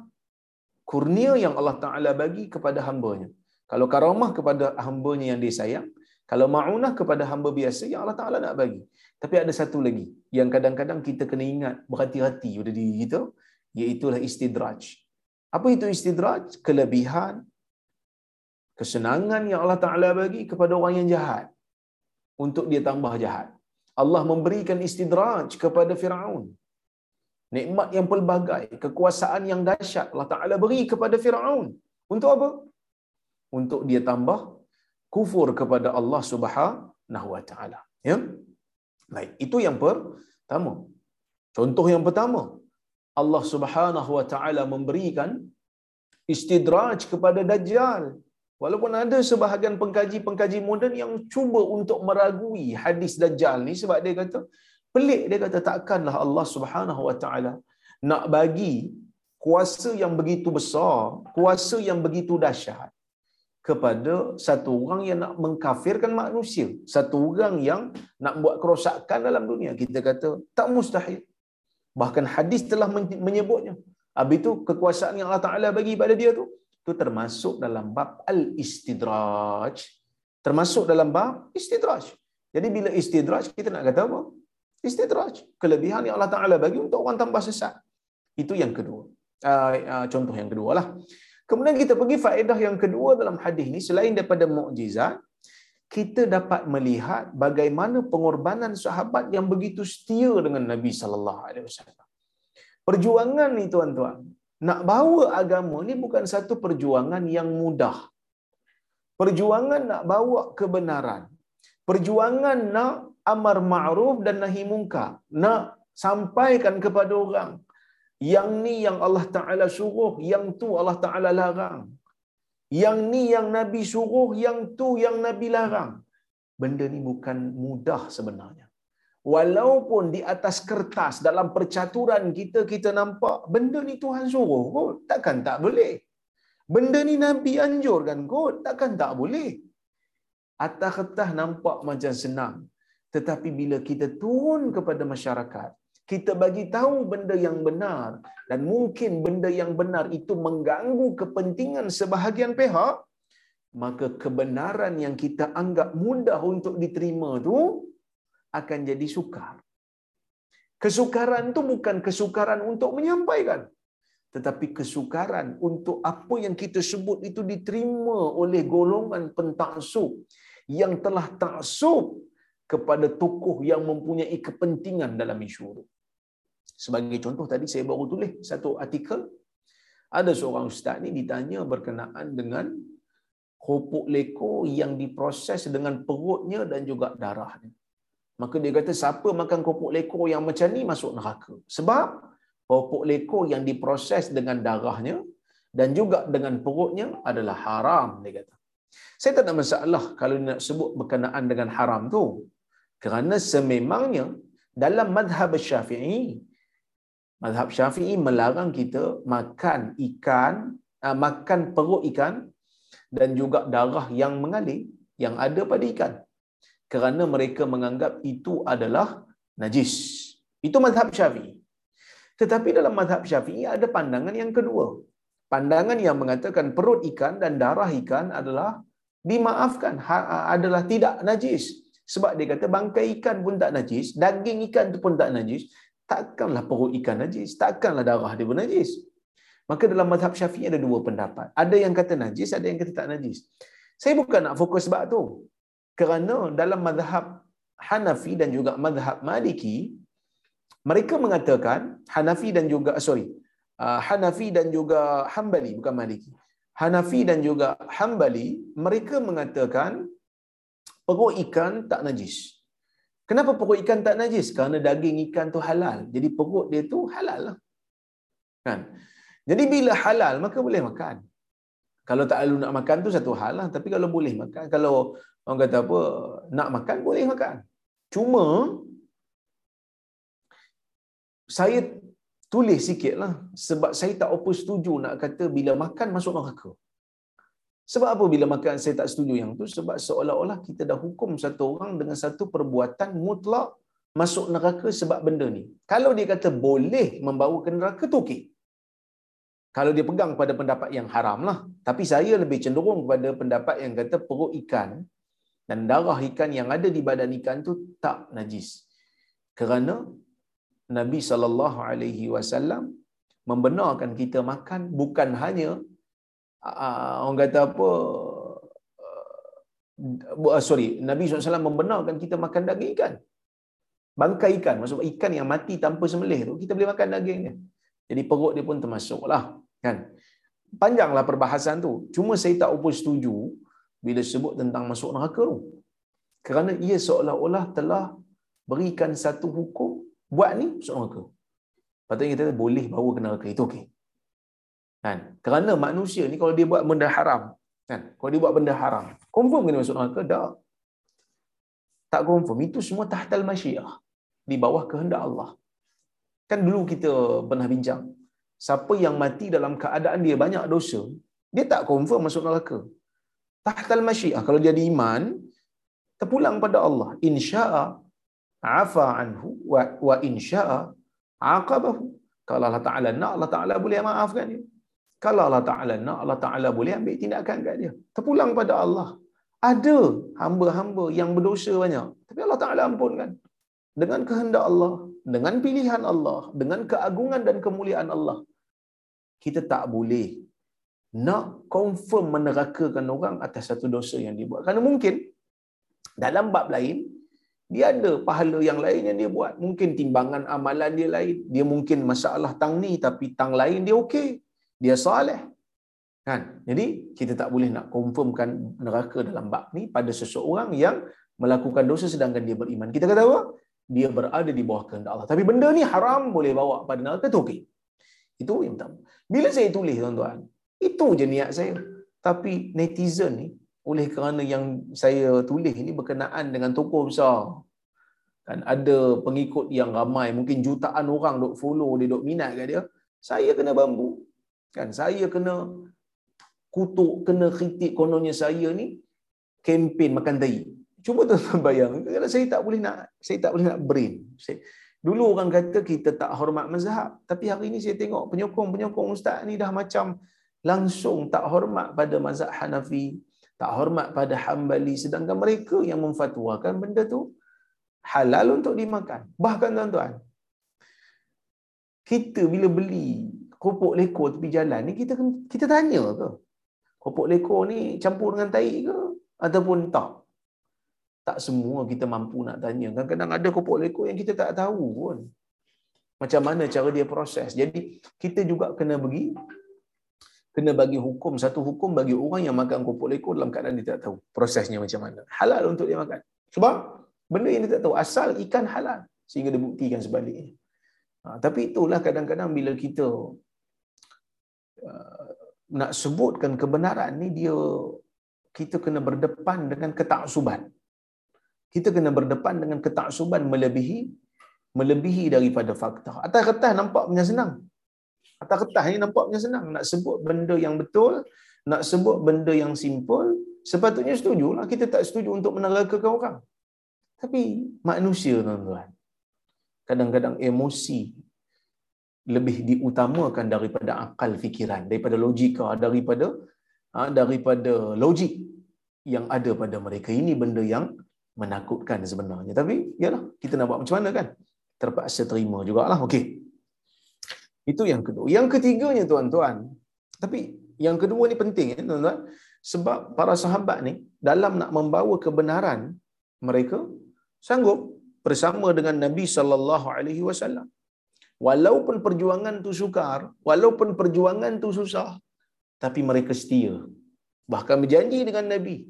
kurnia yang Allah Ta'ala bagi kepada hambanya. Kalau karamah kepada hambanya yang dia sayang, kalau ma'unah kepada hamba biasa yang Allah Ta'ala nak bagi. Tapi ada satu lagi yang kadang-kadang kita kena ingat berhati-hati pada diri kita, iaitulah istidraj. Apa itu istidraj? Kelebihan, kesenangan yang Allah Ta'ala bagi kepada orang yang jahat untuk dia tambah jahat. Allah memberikan istidraj kepada Firaun. Nikmat yang pelbagai, kekuasaan yang dahsyat Allah Taala beri kepada Firaun. Untuk apa? Untuk dia tambah kufur kepada Allah Subhanahu wa taala. Ya. Baik, itu yang pertama. Contoh yang pertama, Allah Subhanahu wa taala memberikan istidraj kepada Dajjal Walaupun ada sebahagian pengkaji-pengkaji moden yang cuba untuk meragui hadis Dajjal ni sebab dia kata pelik dia kata takkanlah Allah Subhanahu Wa Taala nak bagi kuasa yang begitu besar, kuasa yang begitu dahsyat kepada satu orang yang nak mengkafirkan manusia, satu orang yang nak buat kerosakan dalam dunia. Kita kata tak mustahil. Bahkan hadis telah menyebutnya. Habis itu kekuasaan yang Allah Ta'ala bagi pada dia tu itu termasuk dalam bab al-istidraj. Termasuk dalam bab istidraj. Jadi bila istidraj, kita nak kata apa? Istidraj. Kelebihan yang Allah Ta'ala bagi untuk orang tambah sesat. Itu yang kedua. Uh, uh, contoh yang kedua lah. Kemudian kita pergi faedah yang kedua dalam hadis ni selain daripada mukjizat, kita dapat melihat bagaimana pengorbanan sahabat yang begitu setia dengan Nabi sallallahu alaihi wasallam. Perjuangan ni tuan-tuan, nak bawa agama ni bukan satu perjuangan yang mudah. Perjuangan nak bawa kebenaran. Perjuangan nak amar ma'ruf dan nahi munkar. Nak sampaikan kepada orang yang ni yang Allah Taala suruh, yang tu Allah Taala larang. Yang ni yang Nabi suruh, yang tu yang Nabi larang. Benda ni bukan mudah sebenarnya. Walaupun di atas kertas dalam percaturan kita kita nampak benda ni Tuhan suruh kot, takkan tak boleh. Benda ni Nabi anjurkan kot, takkan tak boleh. Atas kertas nampak macam senang. Tetapi bila kita turun kepada masyarakat, kita bagi tahu benda yang benar dan mungkin benda yang benar itu mengganggu kepentingan sebahagian pihak maka kebenaran yang kita anggap mudah untuk diterima tu akan jadi sukar. Kesukaran tu bukan kesukaran untuk menyampaikan tetapi kesukaran untuk apa yang kita sebut itu diterima oleh golongan pentaksub yang telah taksub kepada tokoh yang mempunyai kepentingan dalam isu itu. Sebagai contoh tadi saya baru tulis satu artikel ada seorang ustaz ni ditanya berkenaan dengan kerupuk leko yang diproses dengan perutnya dan juga darahnya. Maka dia kata siapa makan kerupuk leko yang macam ni masuk neraka. Sebab kerupuk leko yang diproses dengan darahnya dan juga dengan perutnya adalah haram dia kata. Saya tak ada masalah kalau nak sebut berkenaan dengan haram tu. Kerana sememangnya dalam madhab syafi'i Mazhab Syafi'i melarang kita makan ikan, uh, makan perut ikan dan juga darah yang mengalir yang ada pada ikan. Kerana mereka menganggap itu adalah najis. Itu mazhab Syafi'i. Tetapi dalam mazhab Syafi'i ada pandangan yang kedua. Pandangan yang mengatakan perut ikan dan darah ikan adalah dimaafkan, ha- adalah tidak najis. Sebab dia kata bangkai ikan pun tak najis, daging ikan tu pun tak najis, takkanlah perut ikan najis, takkanlah darah dia pun najis. Maka dalam mazhab syafi'i ada dua pendapat. Ada yang kata najis, ada yang kata tak najis. Saya bukan nak fokus sebab tu. Kerana dalam mazhab Hanafi dan juga mazhab Maliki, mereka mengatakan, Hanafi dan juga, sorry, uh, Hanafi dan juga Hambali, bukan Maliki. Hanafi dan juga Hambali, mereka mengatakan, perut ikan tak najis. Kenapa perut ikan tak najis? Kerana daging ikan tu halal. Jadi perut dia tu halal lah. Kan? Jadi bila halal, maka boleh makan. Kalau tak lalu nak makan tu satu hal lah. Tapi kalau boleh makan, kalau orang kata apa, nak makan, boleh makan. Cuma, saya tulis sikit lah. Sebab saya tak apa setuju nak kata bila makan masuk neraka. Sebab apa bila makan saya tak setuju yang tu? Sebab seolah-olah kita dah hukum satu orang dengan satu perbuatan mutlak masuk neraka sebab benda ni. Kalau dia kata boleh membawa ke neraka tu okey. Kalau dia pegang pada pendapat yang haram lah. Tapi saya lebih cenderung kepada pendapat yang kata perut ikan dan darah ikan yang ada di badan ikan tu tak najis. Kerana Nabi saw membenarkan kita makan bukan hanya orang kata apa uh, sorry Nabi SAW membenarkan kita makan daging ikan. Bangkai ikan maksud ikan yang mati tanpa sembelih tu kita boleh makan dagingnya jadi perut dia pun termasuklah kan? Panjanglah perbahasan tu. Cuma saya tak apa setuju bila sebut tentang masuk neraka tu. Kerana ia seolah-olah telah berikan satu hukum buat ni masuk neraka. Patutnya kita boleh bawa ke neraka itu okey Kan? Kerana manusia ni kalau dia buat benda haram, kan? Kalau dia buat benda haram, confirm kena masuk neraka? Tak. Tak confirm. Itu semua tahtal masyiah. Di bawah kehendak Allah. Kan dulu kita pernah bincang. Siapa yang mati dalam keadaan dia banyak dosa, dia tak confirm masuk neraka. Tahtal masyiah. Kalau dia ada iman, terpulang pada Allah. Insya'a afa anhu wa, wa insya'a aqabahu. Kalau Allah Ta'ala nak, Allah Ta'ala boleh maafkan dia. Kalau Allah Ta'ala nak, Allah Ta'ala boleh ambil tindakan kat dia. Terpulang pada Allah. Ada hamba-hamba yang berdosa banyak. Tapi Allah Ta'ala ampunkan. Dengan kehendak Allah, dengan pilihan Allah, dengan keagungan dan kemuliaan Allah. kita tak boleh nak confirm menerakakan orang atas satu dosa yang dia buat. Kerana mungkin dalam bab lain, dia ada pahala yang lain yang dia buat. Mungkin timbangan amalan dia lain. Dia mungkin masalah tang ni tapi tang lain dia okey. Dia saleh. Kan? Jadi kita tak boleh nak confirmkan neraka dalam bab ni pada seseorang yang melakukan dosa sedangkan dia beriman. Kita kata apa? Dia berada di bawah kehendak Allah. Tapi benda ni haram boleh bawa pada neraka tu okey. Itu yang pertama. Bila saya tulis tuan-tuan, itu je niat saya. Tapi netizen ni oleh kerana yang saya tulis ini berkenaan dengan tokoh besar. Kan ada pengikut yang ramai, mungkin jutaan orang dok follow dia, dok minat kat dia. Saya kena bambu. Kan saya kena kutuk, kena kritik kononnya saya ni kempen makan tai. Cuba tuan-tuan bayang, kalau saya tak boleh nak saya tak boleh nak brain. Saya, dulu orang kata kita tak hormat mazhab, tapi hari ini saya tengok penyokong-penyokong ustaz ni dah macam langsung tak hormat pada mazhab Hanafi, tak hormat pada Hambali sedangkan mereka yang memfatwakan benda tu halal untuk dimakan. Bahkan tuan-tuan, kita bila beli kopok lekor tepi jalan ni kita kita tanya ke? Kopok lekor ni campur dengan tai ke ataupun tak? Tak semua kita mampu nak tanya. Kadang-kadang ada kopok lekor yang kita tak tahu pun. Macam mana cara dia proses. Jadi kita juga kena bagi kena bagi hukum satu hukum bagi orang yang makan kopok lekor dalam keadaan dia tak tahu prosesnya macam mana. Halal untuk dia makan. Sebab benda yang dia tak tahu asal ikan halal sehingga dia buktikan sebaliknya. Ha, tapi itulah kadang-kadang bila kita nak sebutkan kebenaran ni dia kita kena berdepan dengan ketaksuban. Kita kena berdepan dengan ketaksuban melebihi melebihi daripada fakta. Atas kertas nampak punya senang. Atas kertas ni nampaknya senang. Nak sebut benda yang betul, nak sebut benda yang simple, sepatutnya setujulah. Kita tak setuju untuk menerakakan orang. Tapi manusia tuan-tuan, kadang-kadang emosi lebih diutamakan daripada akal fikiran, daripada logika, daripada ha, daripada logik yang ada pada mereka. Ini benda yang menakutkan sebenarnya. Tapi, yalah, kita nak buat macam mana kan? Terpaksa terima jugalah. Okey. Itu yang kedua. Yang ketiganya tuan-tuan, tapi yang kedua ni penting ya tuan-tuan, sebab para sahabat ni dalam nak membawa kebenaran mereka sanggup bersama dengan Nabi sallallahu alaihi wasallam. Walaupun perjuangan tu sukar, walaupun perjuangan tu susah, tapi mereka setia. Bahkan berjanji dengan Nabi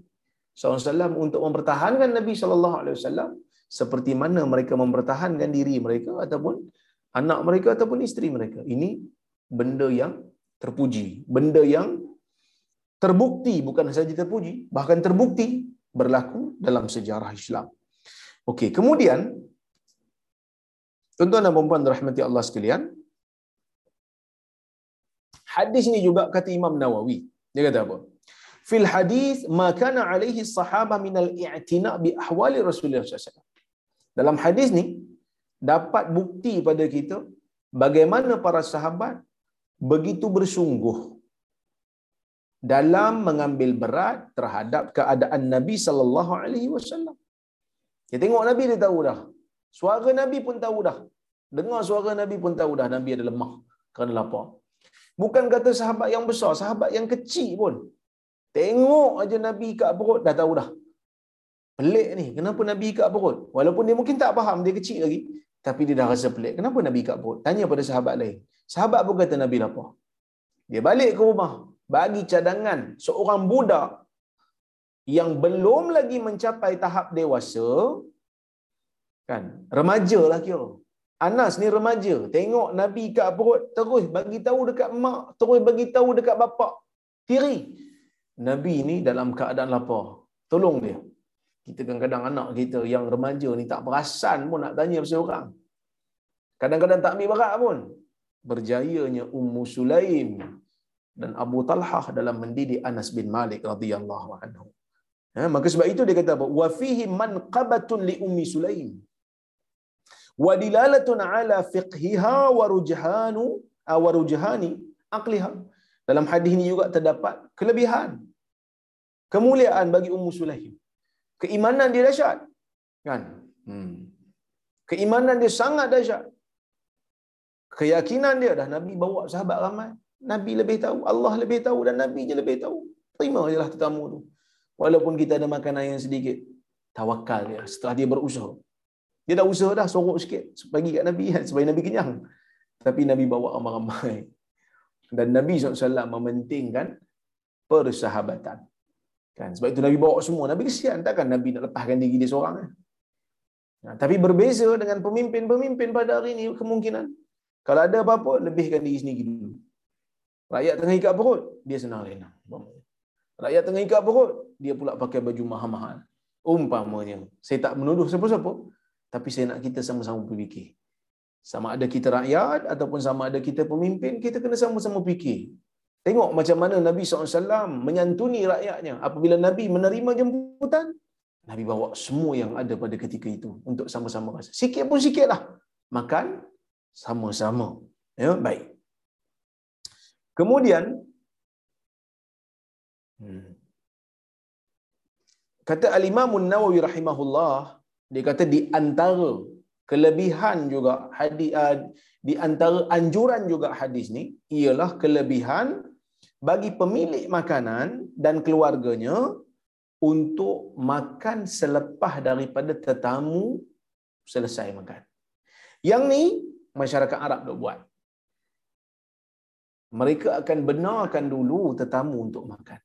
SAW untuk mempertahankan Nabi wasallam seperti mana mereka mempertahankan diri mereka ataupun anak mereka ataupun isteri mereka. Ini benda yang terpuji, benda yang terbukti bukan saja terpuji, bahkan terbukti berlaku dalam sejarah Islam. Okey, kemudian tuan-tuan dan puan-puan rahmati Allah sekalian, hadis ini juga kata Imam Nawawi. Dia kata apa? Fil hadis ma kana alaihi min al-i'tina bi ahwali Rasulullah SAW. Dalam hadis ni dapat bukti pada kita bagaimana para sahabat begitu bersungguh dalam mengambil berat terhadap keadaan Nabi sallallahu alaihi wasallam. Kita tengok Nabi dia tahu dah. Suara Nabi pun tahu dah. Dengar suara Nabi pun tahu dah Nabi ada lemah kerana lapar. Bukan kata sahabat yang besar, sahabat yang kecil pun. Tengok aja Nabi kat perut dah tahu dah. Pelik ni, kenapa Nabi kat perut? Walaupun dia mungkin tak faham, dia kecil lagi. Tapi dia dah rasa pelik. Kenapa Nabi kat perut? Tanya pada sahabat lain. Sahabat pun kata Nabi lapar. Dia balik ke rumah. Bagi cadangan seorang budak yang belum lagi mencapai tahap dewasa. Kan? Remaja lah kira. Anas ni remaja. Tengok Nabi kat perut. Terus bagi tahu dekat mak. Terus bagi tahu dekat bapak. Tiri. Nabi ni dalam keadaan lapar. Tolong dia kita kadang-kadang anak kita yang remaja ni tak perasan pun nak tanya pasal orang. Kadang-kadang tak ambil berat pun. Berjayanya Ummu Sulaim dan Abu Talhah dalam mendidik Anas bin Malik radhiyallahu anhu. Ha, maka sebab itu dia kata apa? Wa fihi manqabatun li Ummi Sulaim. Fiqhiha wa rujhanu wa rujhani aqliha. Dalam hadis ini juga terdapat kelebihan kemuliaan bagi Ummu Sulaim keimanan dia dahsyat kan hmm. keimanan dia sangat dahsyat keyakinan dia dah nabi bawa sahabat ramai Nabi lebih tahu, Allah lebih tahu dan Nabi je lebih tahu. Terima je lah tetamu tu. Walaupun kita ada makanan yang sedikit, tawakal dia setelah dia berusaha. Dia dah usaha dah sorok sikit bagi kat Nabi kan, supaya Nabi kenyang. Tapi Nabi bawa ramai-ramai. Dan Nabi SAW mementingkan persahabatan. Kan? Sebab itu Nabi bawa semua. Nabi kesian takkan Nabi nak lepaskan diri dia seorang. Kan? Nah, tapi berbeza dengan pemimpin-pemimpin pada hari ini kemungkinan. Kalau ada apa-apa, lebihkan diri sendiri dulu. Rakyat tengah ikat perut, dia senang lena. Rakyat tengah ikat perut, dia pula pakai baju mahal-mahal. Umpamanya, saya tak menuduh siapa-siapa, tapi saya nak kita sama-sama berfikir. Sama ada kita rakyat ataupun sama ada kita pemimpin, kita kena sama-sama fikir. Tengok macam mana Nabi SAW menyantuni rakyatnya. Apabila Nabi menerima jemputan, Nabi bawa semua yang ada pada ketika itu untuk sama-sama rasa. Sikit pun sikit lah. Makan sama-sama. Ya, baik. Kemudian, hmm, kata Al-Imamun Nawawi rahimahullah, dia kata di antara kelebihan juga hadis uh, di antara anjuran juga hadis ni ialah kelebihan bagi pemilik makanan dan keluarganya untuk makan selepas daripada tetamu selesai makan. Yang ni masyarakat Arab dah buat. Mereka akan benarkan dulu tetamu untuk makan.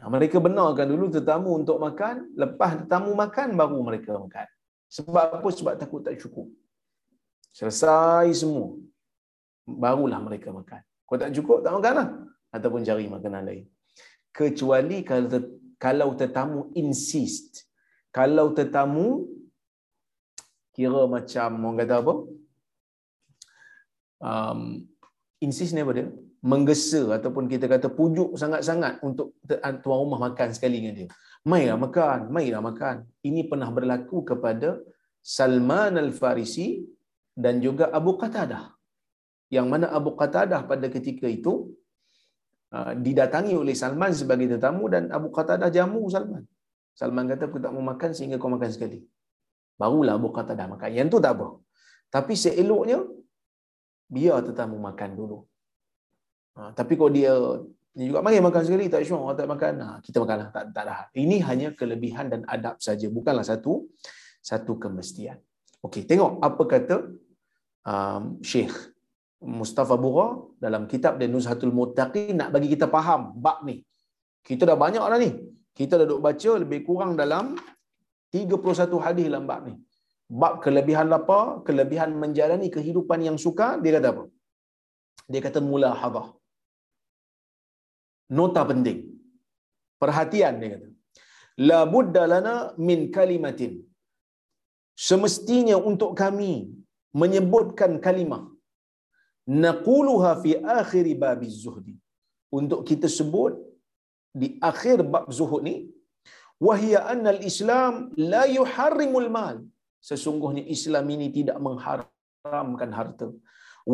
Mereka benarkan dulu tetamu untuk makan, lepas tetamu makan baru mereka makan. Sebab apa? Sebab takut tak cukup. Selesai semua. Barulah mereka makan. Kalau tak cukup, tak makan lah. Ataupun cari makanan lain. Kecuali kalau, kalau tetamu insist. Kalau tetamu kira macam orang kata apa? Um, insist ni apa dia? Menggesa ataupun kita kata pujuk sangat-sangat untuk tuan rumah makan sekali dengan dia. Mailah makan, mailah makan. Ini pernah berlaku kepada Salman Al-Farisi dan juga Abu Qatadah. Yang mana Abu Qatadah pada ketika itu uh, didatangi oleh Salman sebagai tetamu dan Abu Qatadah jamu Salman. Salman kata aku tak mau makan sehingga kau makan sekali. Barulah Abu Qatadah makan. Yang tu tak apa. Tapi seeloknya biar tetamu makan dulu. Ha, tapi kalau dia ni juga mari makan sekali tak syok orang tak makan ha, kita makanlah tak tak dah. Ini hanya kelebihan dan adab saja bukanlah satu satu kemestian. Okey, tengok apa kata um, Syekh Mustafa Bura dalam kitab dia Nuzhatul Muttaqin nak bagi kita faham bab ni. Kita dah banyak dah ni. Kita dah duk baca lebih kurang dalam 31 hadis dalam bab ni. Bab kelebihan apa? Kelebihan menjalani kehidupan yang suka, dia kata apa? Dia kata mula hadah. Nota penting. Perhatian dia kata. La budda lana min kalimatin. Semestinya untuk kami menyebutkan kalimah. Naquluha fi akhir bab zuhdi. Untuk kita sebut di akhir bab zuhud ni wahia anna al-islam la yuharrimul mal. Sesungguhnya islam ini tidak mengharamkan harta.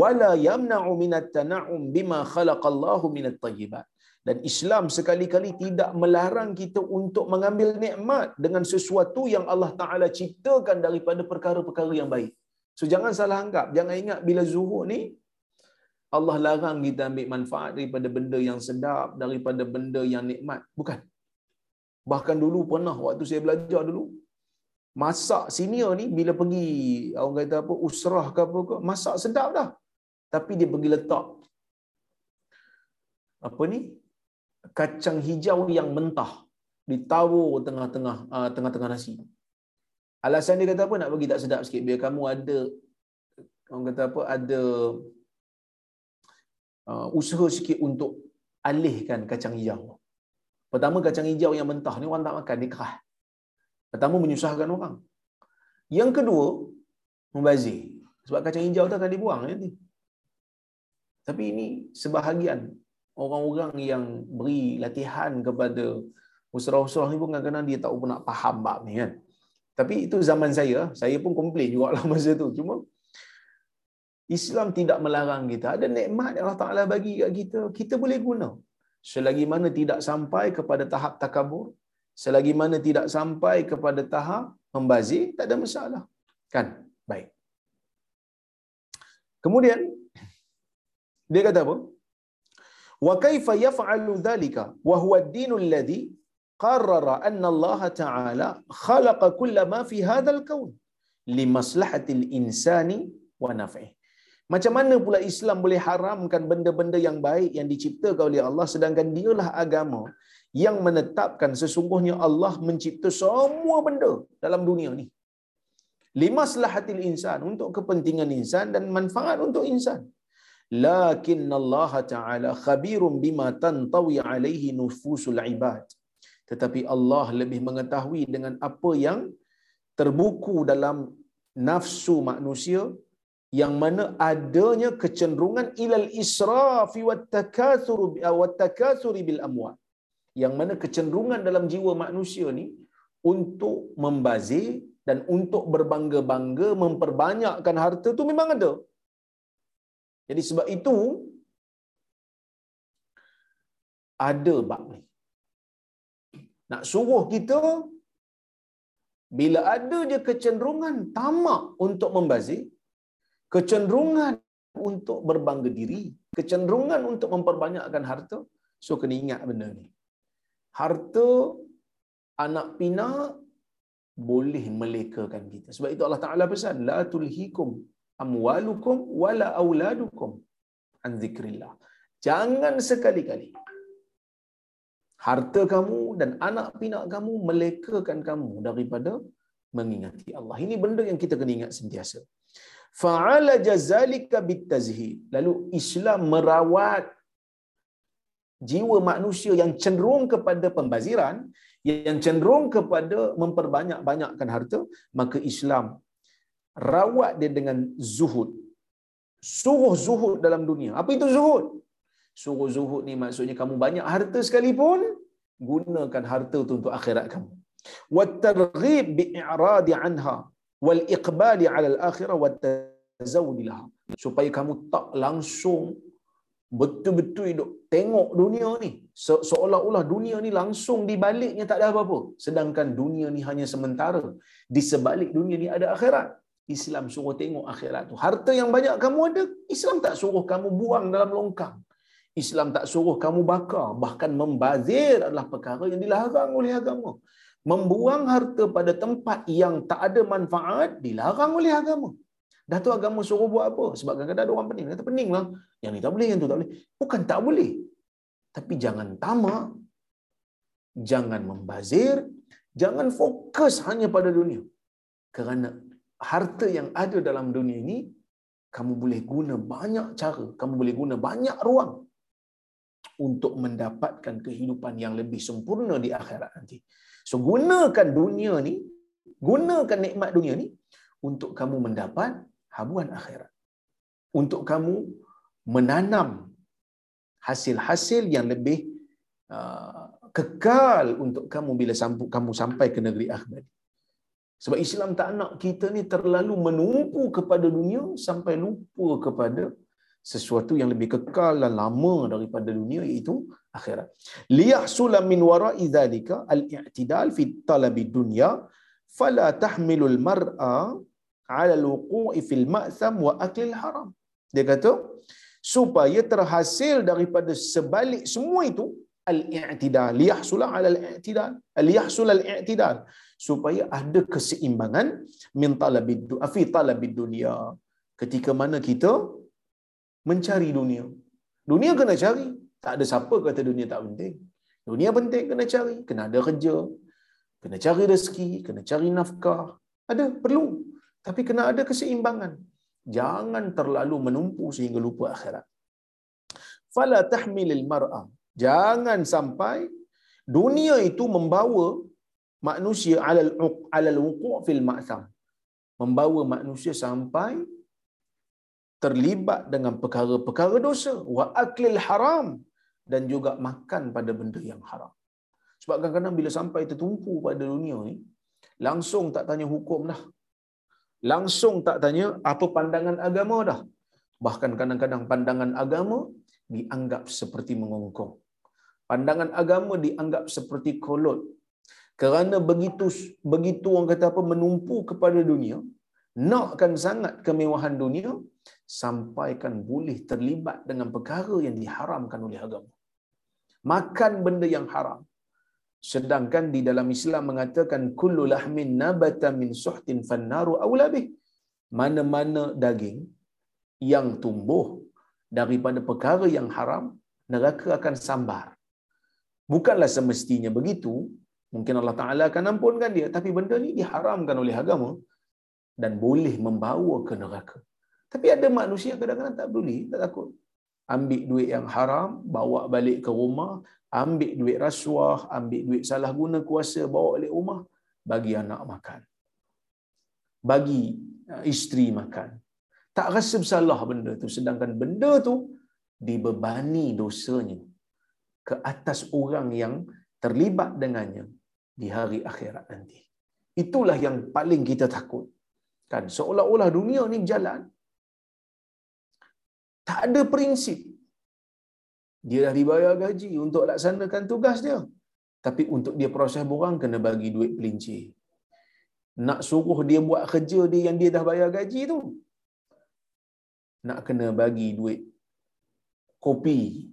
Wala yamna'u minat tana'um bima khalaqallahu minat tayyibat dan Islam sekali-kali tidak melarang kita untuk mengambil nikmat dengan sesuatu yang Allah Taala ciptakan daripada perkara-perkara yang baik. So jangan salah anggap, jangan ingat bila zuhud ni Allah larang kita ambil manfaat daripada benda yang sedap, daripada benda yang nikmat. Bukan. Bahkan dulu pernah waktu saya belajar dulu, masak senior ni bila pergi orang kata apa usrah ke apa ke, masak sedap dah. Tapi dia pergi letak apa ni kacang hijau yang mentah ditawur tengah-tengah uh, tengah-tengah nasi. Alasan dia kata apa nak bagi tak sedap sikit biar kamu ada orang kata apa ada uh, usaha sikit untuk alihkan kacang hijau. Pertama kacang hijau yang mentah ni orang tak makan dia kerah. Pertama menyusahkan orang. Yang kedua membazir. Sebab kacang hijau tu akan dibuang nanti. Tapi ini sebahagian orang-orang yang beri latihan kepada usrah-usrah ni pun kadang-kadang dia tak pun nak faham bab ni kan. Tapi itu zaman saya, saya pun komplain juga lah <laughs> masa tu. Cuma Islam tidak melarang kita. Ada nikmat yang Allah Ta'ala bagi kat kita, kita boleh guna. Selagi mana tidak sampai kepada tahap takabur, selagi mana tidak sampai kepada tahap membazir, tak ada masalah. Kan? Baik. Kemudian, Dia kata apa? Wa kaifa yaf'alu dhalika wa huwa ad-dinu alladhi qarrara anna Allah Ta'ala khalaqa kulla ma fi hadzal kaun li maslahatil insani wa naf'ih. Macam mana pula Islam boleh haramkan benda-benda yang baik yang diciptakan oleh Allah sedangkan dialah agama yang menetapkan sesungguhnya Allah mencipta semua benda dalam dunia ni. Limaslahatil insan untuk kepentingan insan dan manfaat untuk insan. Lakin Allah Ta'ala khabirum bima tantawi alaihi nufusul ibad. Tetapi Allah lebih mengetahui dengan apa yang terbuku dalam nafsu manusia yang mana adanya kecenderungan ilal israfi wat takatsur wat takatsuri bil amwal yang mana kecenderungan dalam jiwa manusia ni untuk membazir dan untuk berbangga-bangga memperbanyakkan harta tu memang ada. Jadi sebab itu ada bab ni. Nak suruh kita bila ada je kecenderungan tamak untuk membazir, kecenderungan untuk berbangga diri, kecenderungan untuk memperbanyakkan harta, so kena ingat benda ni. Harta anak pinak boleh melekakan kita. Sebab itu Allah Taala pesan, la tulhikum amwalukum wala auladukum an zikrillah. Jangan sekali-kali harta kamu dan anak pinak kamu melekakan kamu daripada mengingati Allah. Ini benda yang kita kena ingat sentiasa. Fa'ala jazalika bitazhid. Lalu Islam merawat jiwa manusia yang cenderung kepada pembaziran, yang cenderung kepada memperbanyak-banyakkan harta, maka Islam rawat dia dengan zuhud. Suruh zuhud dalam dunia. Apa itu zuhud? Suruh zuhud ni maksudnya kamu banyak harta sekalipun, gunakan harta itu untuk akhirat kamu. Anha wal iqbali 'ala al-akhirah wat tazawwud laha. Supaya kamu tak langsung betul-betul hidup tengok dunia ni Se- seolah-olah dunia ni langsung di baliknya tak ada apa-apa sedangkan dunia ni hanya sementara di sebalik dunia ni ada akhirat Islam suruh tengok akhirat tu harta yang banyak kamu ada Islam tak suruh kamu buang dalam longkang Islam tak suruh kamu bakar bahkan membazir adalah perkara yang dilarang oleh agama membuang harta pada tempat yang tak ada manfaat dilarang oleh agama Dah tu agama suruh buat apa? Sebab kadang-kadang ada orang pening. Kata pening lah. Yang ni tak boleh, yang tu tak boleh. Bukan tak boleh. Tapi jangan tamak. Jangan membazir. Jangan fokus hanya pada dunia. Kerana harta yang ada dalam dunia ini, kamu boleh guna banyak cara. Kamu boleh guna banyak ruang untuk mendapatkan kehidupan yang lebih sempurna di akhirat nanti. So gunakan dunia ni, gunakan nikmat dunia ni untuk kamu mendapat habuan akhirat. Untuk kamu menanam hasil-hasil yang lebih uh, kekal untuk kamu bila sampu, kamu sampai ke negeri akhirat. Sebab Islam tak nak kita ni terlalu menumpu kepada dunia sampai lupa kepada sesuatu yang lebih kekal dan lama daripada dunia iaitu akhirat. Liyahsula min wara'i dhalika al-i'tidal fi talabi dunya fala tahmilul mar'a 'ala al-wuqu'i fil ma'tham wa aklil haram. Dia kata supaya terhasil daripada sebalik semua itu al-i'tidal liyahsula 'ala al-i'tidal liyahsula al-i'tidal supaya ada keseimbangan min talabid fi talabid dunya ketika mana kita mencari dunia. Dunia kena cari. Tak ada siapa kata dunia tak penting. Dunia penting kena cari, kena ada kerja, kena cari rezeki, kena cari nafkah. Ada perlu. Tapi kena ada keseimbangan. Jangan terlalu menumpu sehingga lupa akhirat. Fala tahmilil mar'a. Jangan sampai dunia itu membawa manusia alal alal wuqu' fil ma'tham. Membawa manusia sampai terlibat dengan perkara-perkara dosa wa aklil haram dan juga makan pada benda yang haram. Sebab kadang-kadang bila sampai tertumpu pada dunia ni, langsung tak tanya hukum dah. Langsung tak tanya apa pandangan agama dah. Bahkan kadang-kadang pandangan agama dianggap seperti mengongkong. Pandangan agama dianggap seperti kolot. Kerana begitu begitu orang kata apa menumpu kepada dunia, nakkan sangat kemewahan dunia sampaikan boleh terlibat dengan perkara yang diharamkan oleh agama. Makan benda yang haram. Sedangkan di dalam Islam mengatakan kullu lahmin nabata min suhtin fannaru awlabih. Mana-mana daging yang tumbuh daripada perkara yang haram, neraka akan sambar. Bukanlah semestinya begitu. Mungkin Allah Ta'ala akan ampunkan dia. Tapi benda ni diharamkan oleh agama dan boleh membawa ke neraka. Tapi ada manusia kadang-kadang tak peduli, tak takut. Ambil duit yang haram, bawa balik ke rumah, ambil duit rasuah, ambil duit salah guna kuasa, bawa balik rumah, bagi anak makan. Bagi uh, isteri makan. Tak rasa bersalah benda tu. Sedangkan benda tu dibebani dosanya ke atas orang yang terlibat dengannya di hari akhirat nanti. Itulah yang paling kita takut. Kan seolah-olah dunia ni berjalan tak ada prinsip. Dia dah dibayar gaji untuk laksanakan tugas dia. Tapi untuk dia proses borang kena bagi duit pelincir. Nak suruh dia buat kerja dia yang dia dah bayar gaji tu. Nak kena bagi duit kopi.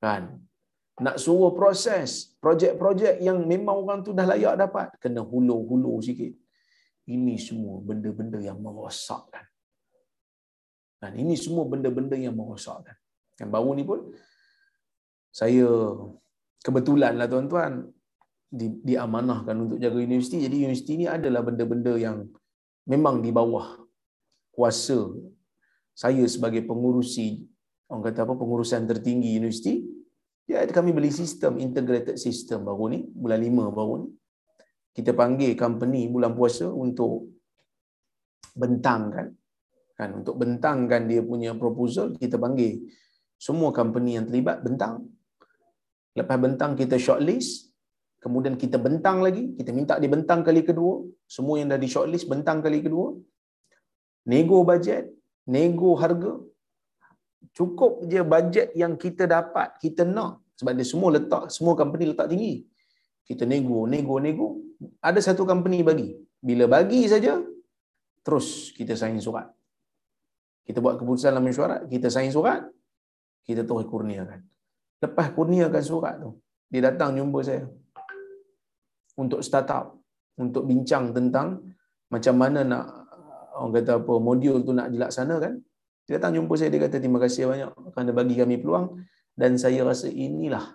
Kan? Nak suruh proses projek-projek yang memang orang tu dah layak dapat. Kena hulur-hulur sikit. Ini semua benda-benda yang merosakkan. Dan ini semua benda-benda yang merosakkan. Yang baru ni pun, saya kebetulan lah tuan-tuan, di, diamanahkan untuk jaga universiti. Jadi universiti ni adalah benda-benda yang memang di bawah kuasa saya sebagai pengurusi, orang kata apa, pengurusan tertinggi universiti. Ya, kami beli sistem, integrated system baru ni, bulan lima baru ni. Kita panggil company bulan puasa untuk bentangkan. Kan untuk bentangkan dia punya proposal kita panggil semua company yang terlibat bentang. Lepas bentang kita shortlist. Kemudian kita bentang lagi. Kita minta dia bentang kali kedua. Semua yang dah di shortlist bentang kali kedua. Nego bajet nego harga cukup je bajet yang kita dapat kita nak sebab dia semua letak semua company letak tinggi kita nego nego nego ada satu company bagi. Bila bagi saja, terus kita sign surat. Kita buat keputusan dalam mesyuarat, kita sign surat, kita terus kurniakan. Lepas kurniakan surat tu, dia datang jumpa saya. Untuk startup, untuk bincang tentang macam mana nak orang kata apa modul tu nak dilaksanakan. Dia datang jumpa saya, dia kata terima kasih banyak kerana bagi kami peluang dan saya rasa inilah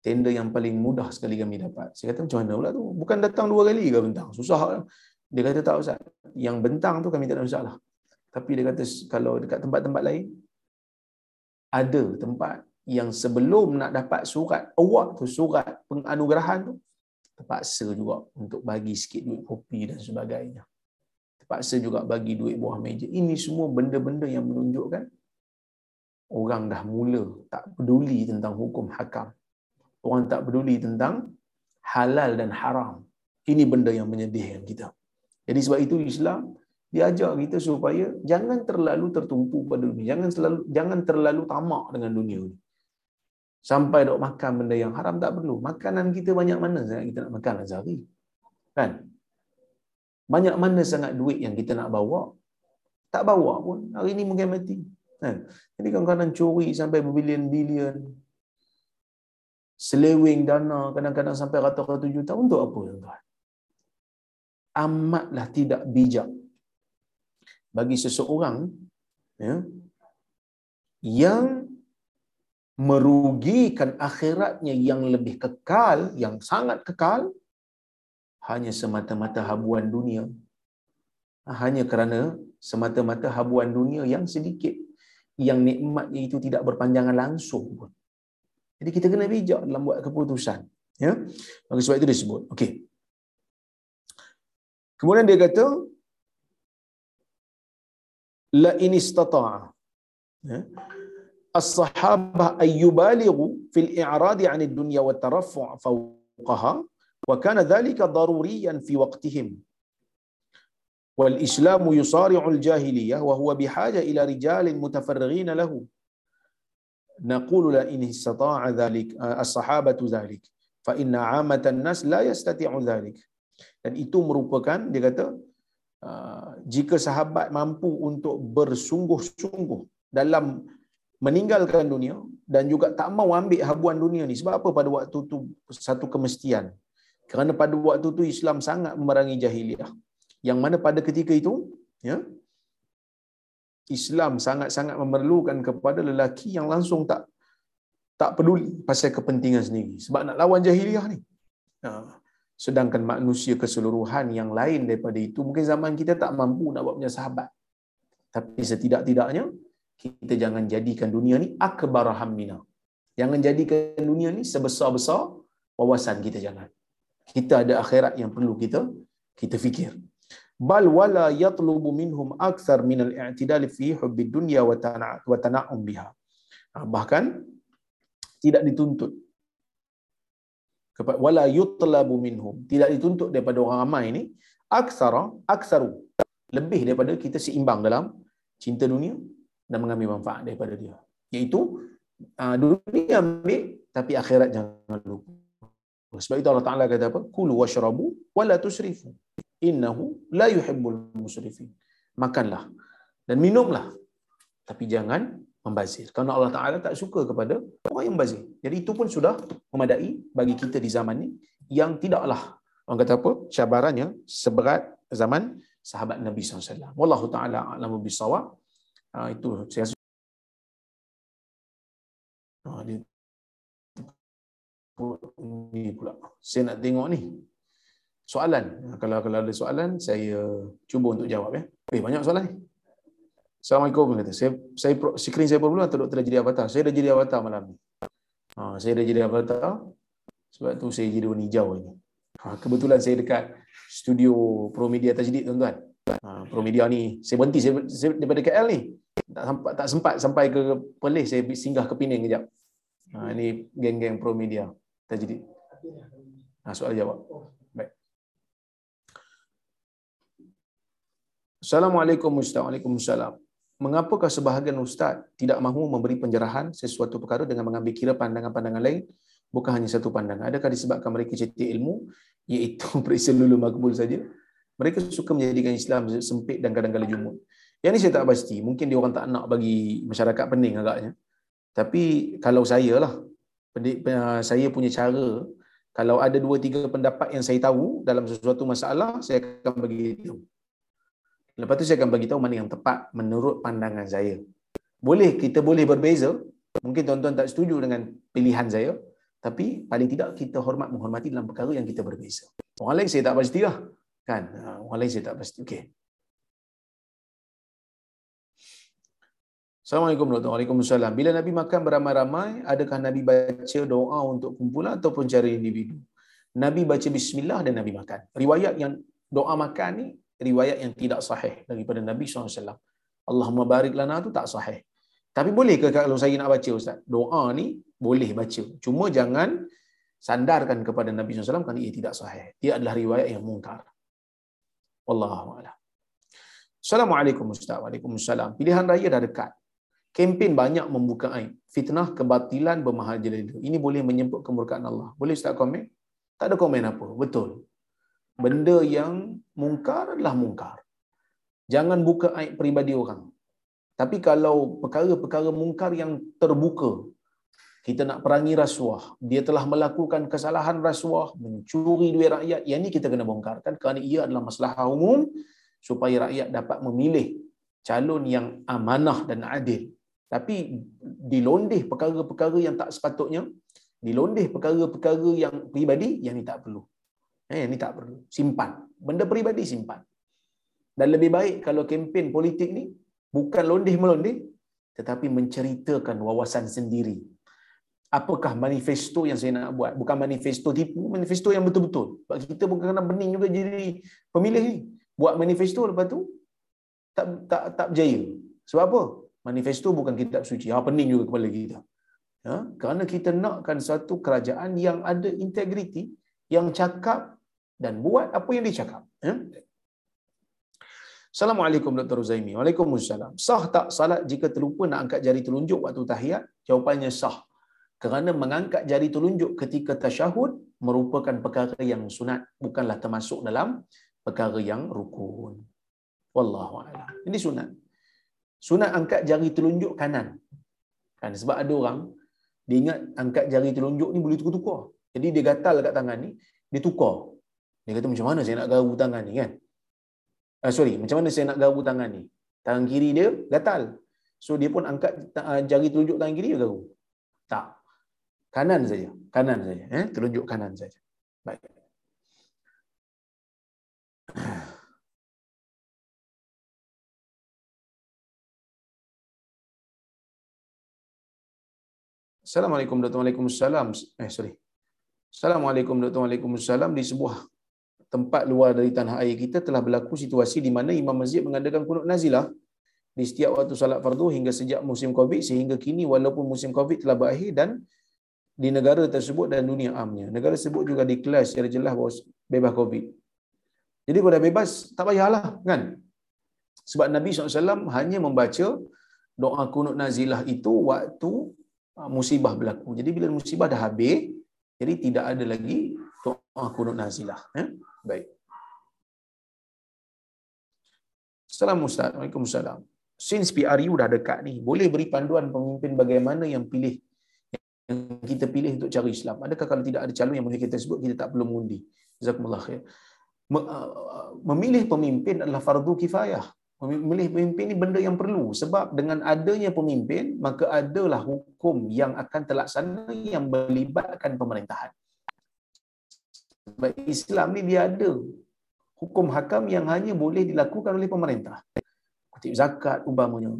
tender yang paling mudah sekali kami dapat. Saya kata macam mana pula tu? Bukan datang dua kali ke bentang? Susah lah. Dia kata tak usah. Yang bentang tu kami tak ada masalah. Tapi dia kata kalau dekat tempat-tempat lain, ada tempat yang sebelum nak dapat surat award tu, surat penganugerahan tu, terpaksa juga untuk bagi sikit duit kopi dan sebagainya. Terpaksa juga bagi duit buah meja. Ini semua benda-benda yang menunjukkan orang dah mula tak peduli tentang hukum hakam orang tak peduli tentang halal dan haram. Ini benda yang menyedihkan kita. Jadi sebab itu Islam diajar kita supaya jangan terlalu tertumpu pada dunia. Jangan selalu jangan terlalu tamak dengan dunia ni. Sampai dok makan benda yang haram tak perlu. Makanan kita banyak mana sangat kita nak makan sehari. Kan? Banyak mana sangat duit yang kita nak bawa? Tak bawa pun. Hari ni mungkin mati. Kan? Jadi kadang-kadang curi sampai berbilion-bilion selewing dana kadang-kadang sampai ratus-ratus juta untuk apa tuan-tuan? Amatlah tidak bijak bagi seseorang ya, yang merugikan akhiratnya yang lebih kekal, yang sangat kekal, hanya semata-mata habuan dunia. Hanya kerana semata-mata habuan dunia yang sedikit, yang nikmatnya itu tidak berpanjangan langsung pun. Jadi kita kena bijak dalam buat keputusan. Ya. Maka sebab itu disebut. Okey. Kemudian dia kata la in istata'a ya. as-sahabah ay yubalighu fil i'rad 'an ad-dunya wa taraffu' fawqaha wa kana dhalika daruriyan fi waqtihim wal islam yusari'u al-jahiliyah wa huwa bihaja ila rijalin mutafarrighina lahu نقول لا إن استطاع ذلك الصحابة ذلك فإن عامة الناس لا يستطيع ذلك dan itu merupakan dia kata uh, jika sahabat mampu untuk bersungguh-sungguh dalam meninggalkan dunia dan juga tak mau ambil habuan dunia ni sebab apa pada waktu tu satu kemestian Kerana pada waktu tu Islam sangat memerangi jahiliah yang mana pada ketika itu ya Islam sangat-sangat memerlukan kepada lelaki yang langsung tak tak peduli pasal kepentingan sendiri sebab nak lawan jahiliah ni. Ha. Sedangkan manusia keseluruhan yang lain daripada itu mungkin zaman kita tak mampu nak buat punya sahabat. Tapi setidak-tidaknya kita jangan jadikan dunia ni akbar hammina. Jangan jadikan dunia ni sebesar-besar wawasan kita jangan. Kita ada akhirat yang perlu kita kita fikir. Bal wala yatlubu minhum akthar min al-i'tidal fi hubbi dunya wa tana'um biha. Ah, bahkan tidak dituntut. Kepada wala yutlabu minhum. Tidak dituntut daripada orang ramai ini aksara aksaru. Lebih daripada kita seimbang dalam cinta dunia dan mengambil manfaat daripada dia. Iaitu ah, dunia ambil tapi akhirat jangan lupa sebab itu Allah Taala kata apa kulu washrabu wala tusrifu innahu la yuhibbul musrifin. Makanlah dan minumlah tapi jangan membazir. Kerana Allah Taala tak suka kepada orang yang membazir. Jadi itu pun sudah memadai bagi kita di zaman ini yang tidaklah orang kata apa? cabarannya seberat zaman sahabat Nabi SAW. Wallahu taala a'lamu bisawab. Ha, itu saya ni pula. Saya nak tengok ni soalan. Kalau kalau ada soalan, saya cuba untuk jawab ya. Eh, banyak soalan ni. Assalamualaikum kata. Saya saya screen saya perlu atau doktor dah jadi avatar. Saya dah jadi avatar malam ni. Ha, saya dah jadi avatar. Sebab tu saya jadi warna hijau ni. Ha, kebetulan saya dekat studio Pro Media Tajdid tuan-tuan. Ha, Pro Media ni saya berhenti saya, saya daripada KL ni. Tak sempat tak sempat sampai ke Perlis saya singgah ke Penang kejap. Ha, ini geng-geng Pro Media Tajdid. Ha, soal jawab. Assalamualaikum Ustaz. Waalaikumsalam. Mengapakah sebahagian Ustaz tidak mahu memberi penjarahan sesuatu perkara dengan mengambil kira pandangan-pandangan lain bukan hanya satu pandangan. Adakah disebabkan mereka cetek ilmu iaitu <laughs> periksa lulu makbul saja? Mereka suka menjadikan Islam sempit dan kadang-kadang jumut. Yang ini saya tak pasti. Mungkin dia orang tak nak bagi masyarakat pening agaknya. Tapi kalau saya lah, saya punya cara, kalau ada dua tiga pendapat yang saya tahu dalam sesuatu masalah, saya akan bagi tahu. Lepas tu saya akan bagi tahu mana yang tepat menurut pandangan saya. Boleh kita boleh berbeza. Mungkin tuan-tuan tak setuju dengan pilihan saya. Tapi paling tidak kita hormat menghormati dalam perkara yang kita berbeza. Orang lain saya tak pastilah. Kan? Ha, orang lain saya tak pasti. Okey. Assalamualaikum warahmatullahi wabarakatuh. Bila Nabi makan beramai-ramai, adakah Nabi baca doa untuk kumpulan ataupun cara individu? Nabi baca bismillah dan Nabi makan. Riwayat yang doa makan ni riwayat yang tidak sahih daripada Nabi SAW. Allahumma barik lana tu tak sahih. Tapi boleh ke kalau saya nak baca Ustaz? Doa ni boleh baca. Cuma jangan sandarkan kepada Nabi SAW kerana ia tidak sahih. Dia adalah riwayat yang mungkar. Wallahualam. Assalamualaikum Ustaz. Waalaikumsalam. Pilihan raya dah dekat. Kempen banyak membuka aib. Fitnah kebatilan bermahajalela. Ini boleh menyebut kemurkaan Allah. Boleh Ustaz komen? Tak ada komen apa. Betul benda yang mungkar adalah mungkar. Jangan buka aib peribadi orang. Tapi kalau perkara-perkara mungkar yang terbuka, kita nak perangi rasuah, dia telah melakukan kesalahan rasuah, mencuri duit rakyat, yang ini kita kena bongkarkan kerana ia adalah masalah umum supaya rakyat dapat memilih calon yang amanah dan adil. Tapi dilondeh perkara-perkara yang tak sepatutnya, dilondeh perkara-perkara yang peribadi, yang ini tak perlu. Eh, ini tak perlu. Simpan. Benda peribadi simpan. Dan lebih baik kalau kempen politik ni bukan londih-melondih tetapi menceritakan wawasan sendiri. Apakah manifesto yang saya nak buat? Bukan manifesto tipu, manifesto yang betul-betul. Sebab kita bukan kena bening juga jadi pemilih ni. Buat manifesto lepas tu tak tak tak berjaya. Sebab apa? Manifesto bukan kitab suci. Ha pening juga kepala kita. Ya, kerana kita nakkan satu kerajaan yang ada integriti, yang cakap dan buat apa yang dia cakap. Ya? Assalamualaikum Dr. Uzaimi. Waalaikumsalam. Sah tak salat jika terlupa nak angkat jari telunjuk waktu tahiyat? Jawapannya sah. Kerana mengangkat jari telunjuk ketika tasyahud merupakan perkara yang sunat. Bukanlah termasuk dalam perkara yang rukun. Wallahu a'lam. Ini sunat. Sunat angkat jari telunjuk kanan. Kan sebab ada orang dia ingat angkat jari telunjuk ni boleh tukar-tukar. Jadi dia gatal kat tangan ni, dia tukar. Dia kata macam mana saya nak garu tangan ni kan? Uh, sorry, macam mana saya nak garu tangan ni? Tangan kiri dia gatal. So dia pun angkat uh, jari telunjuk tangan kiri dia garu. Tak. Kanan saja. Kanan saja. Eh? Telunjuk kanan saja. Baik. Assalamualaikum warahmatullahi wabarakatuh. Eh sorry. Assalamualaikum warahmatullahi wabarakatuh. Di sebuah tempat luar dari tanah air kita telah berlaku situasi di mana imam masjid mengadakan kunut nazilah di setiap waktu salat fardu hingga sejak musim Covid sehingga kini walaupun musim Covid telah berakhir dan di negara tersebut dan dunia amnya. Negara tersebut juga dikelas secara jelas bahawa bebas Covid. Jadi kalau dah bebas, tak payahlah kan? Sebab Nabi SAW hanya membaca doa kunut nazilah itu waktu musibah berlaku. Jadi bila musibah dah habis, jadi tidak ada lagi doa kunut nazilah. Ya? Baik. Assalamualaikum Ustaz. Waalaikumsalam. Since PRU dah dekat ni, boleh beri panduan pemimpin bagaimana yang pilih yang kita pilih untuk cara Islam. Adakah kalau tidak ada calon yang boleh kita sebut, kita tak perlu mengundi? Jazakumullah khair. Uh, memilih pemimpin adalah fardu kifayah. Memilih pemimpin ini benda yang perlu. Sebab dengan adanya pemimpin, maka adalah hukum yang akan terlaksana yang melibatkan pemerintahan. Sebab Islam ni dia ada hukum hakam yang hanya boleh dilakukan oleh pemerintah. Kutip zakat umpamanya.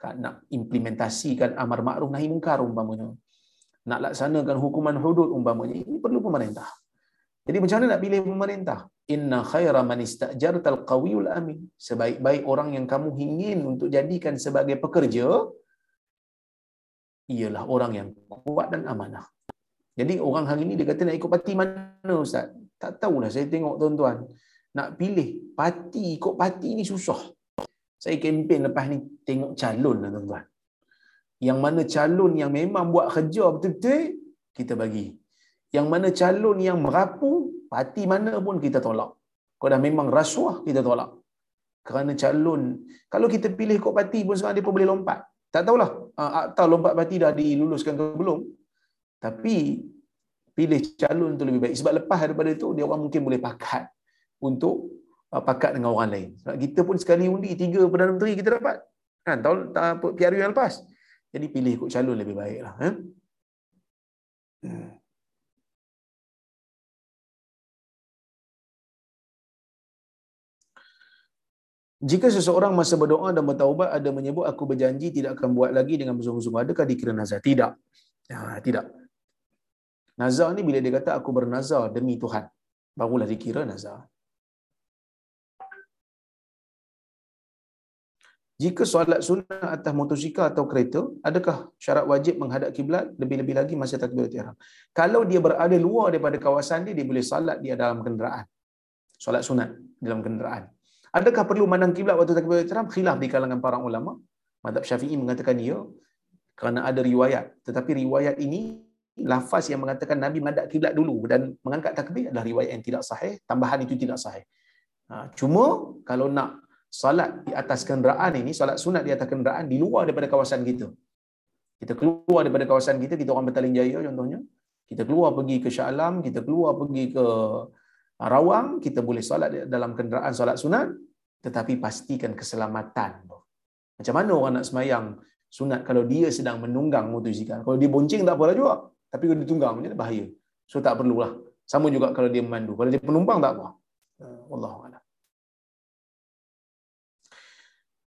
Kan, nak implementasikan amar ma'ruf nahi mungkar umpamanya. Nak laksanakan hukuman hudud umpamanya. Ini perlu pemerintah. Jadi macam mana nak pilih pemerintah? Inna khaira man istajartal qawiyul amin. Sebaik-baik orang yang kamu ingin untuk jadikan sebagai pekerja ialah orang yang kuat dan amanah. Jadi orang hari ini dia kata nak ikut parti mana Ustaz? Tak tahulah saya tengok tuan-tuan. Nak pilih parti ikut parti ni susah. Saya kempen lepas ni tengok calon lah tuan-tuan. Yang mana calon yang memang buat kerja betul-betul, kita bagi. Yang mana calon yang merapu, parti mana pun kita tolak. Kalau dah memang rasuah, kita tolak. Kerana calon, kalau kita pilih ikut parti pun sekarang dia pun boleh lompat. Tak tahulah, ah, akta lompat parti dah diluluskan ke belum. Tapi pilih calon tu lebih baik. Sebab lepas daripada itu, dia orang mungkin boleh pakat untuk uh, pakat dengan orang lain. Sebab kita pun sekali undi, tiga Perdana Menteri kita dapat. Kan? Tahun PRU yang lepas. Jadi pilih ikut calon lebih baik lah. Eh? Jika seseorang masa berdoa dan bertaubat ada menyebut aku berjanji tidak akan buat lagi dengan bersungguh-sungguh adakah dikira nazar? Tidak. Ya, tidak. Nazar ni bila dia kata aku bernazar demi Tuhan, barulah dikira nazar. Jika solat sunnah atas motosikal atau kereta, adakah syarat wajib menghadap kiblat lebih-lebih lagi masa takbiratul ihram? Kalau dia berada luar daripada kawasan dia, dia boleh salat dia dalam kenderaan. Solat sunat dalam kenderaan. Adakah perlu mandang kiblat waktu takbiratul ihram? Khilaf di kalangan para ulama. Madhab Syafi'i mengatakan ya kerana ada riwayat. Tetapi riwayat ini lafaz yang mengatakan Nabi madad kiblat dulu dan mengangkat takbir adalah riwayat yang tidak sahih. Tambahan itu tidak sahih. Ha, cuma kalau nak salat di atas kenderaan ini, salat sunat di atas kenderaan di luar daripada kawasan kita. Kita keluar daripada kawasan kita, kita orang Betaling Jaya contohnya. Kita keluar pergi ke Shah Alam, kita keluar pergi ke Rawang, kita boleh salat dalam kenderaan salat sunat, tetapi pastikan keselamatan. Macam mana orang nak semayang sunat kalau dia sedang menunggang motosikal. Kalau dia bonceng tak apalah juga. Tapi kalau dia tunggang macam bahaya. So tak perlulah. Sama juga kalau dia memandu. Kalau dia penumpang tak apa. Wallahu a'lam.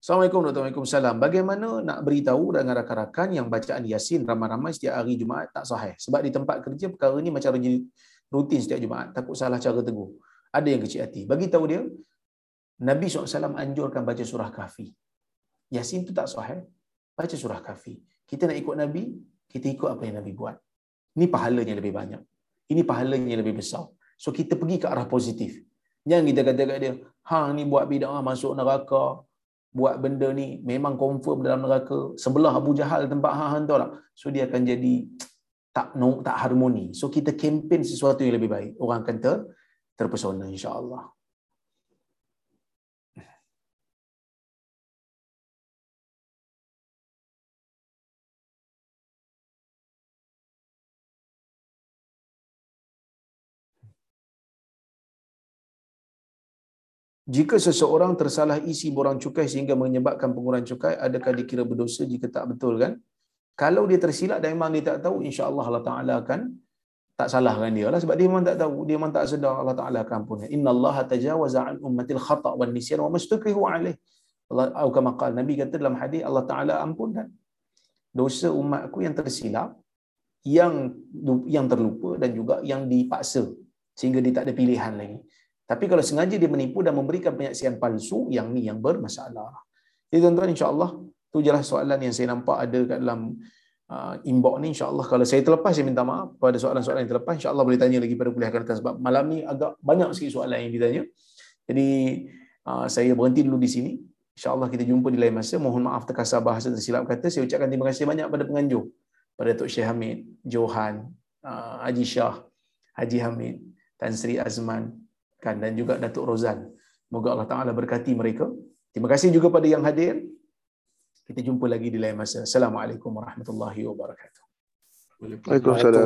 Assalamualaikum warahmatullahi wabarakatuh. Bagaimana nak beritahu dengan rakan-rakan yang bacaan Yasin ramai-ramai setiap hari Jumaat tak sahih? Sebab di tempat kerja perkara ini macam rutin setiap Jumaat. Takut salah cara tegur. Ada yang kecil hati. Bagi tahu dia, Nabi SAW anjurkan baca surah kafi. Yasin tu tak sahih baca surah kafi. Kita nak ikut Nabi, kita ikut apa yang Nabi buat. Ini pahalanya lebih banyak. Ini pahalanya lebih besar. So kita pergi ke arah positif. Jangan kita kata kat dia, hang ni buat bid'ah masuk neraka, buat benda ni memang confirm dalam neraka. Sebelah Abu Jahal tempat hang hang tahu tak? So dia akan jadi tak no, tak harmoni. So kita kempen sesuatu yang lebih baik. Orang akan ter, terpesona insya-Allah. Jika seseorang tersalah isi borang cukai sehingga menyebabkan pengurangan cukai, adakah dikira berdosa jika tak betul kan? Kalau dia tersilap dan memang dia tak tahu, insya-Allah Allah Taala akan tak salahkan dia lah sebab dia memang tak tahu, dia memang tak sedar Allah Taala akan ampunkan. Innallaha tajawaza an ummatil khata' wan nisyan wa mastukrihu alaih. Allah atau kama qala Nabi kata dalam hadis Allah Taala ampunkan dosa umatku yang tersilap, yang yang terlupa dan juga yang dipaksa sehingga dia tak ada pilihan lagi. Tapi kalau sengaja dia menipu dan memberikan penyaksian palsu, yang ni yang bermasalah. Jadi tuan-tuan insya-Allah tu jelas soalan yang saya nampak ada kat dalam uh, inbox ni insya-Allah kalau saya terlepas saya minta maaf pada soalan-soalan yang terlepas insya-Allah boleh tanya lagi pada kuliah akan datang sebab malam ni agak banyak sikit soalan yang ditanya. Jadi uh, saya berhenti dulu di sini. InsyaAllah kita jumpa di lain masa. Mohon maaf terkasar bahasa tersilap kata. Saya ucapkan terima kasih banyak pada penganjur. Pada Tok Syekh Hamid, Johan, uh, Haji Shah, Haji Hamid, Tan Sri Azman kan, dan juga Datuk Rozan. Moga Allah Ta'ala berkati mereka. Terima kasih juga pada yang hadir. Kita jumpa lagi di lain masa. Assalamualaikum warahmatullahi wabarakatuh.
Waalaikumsalam.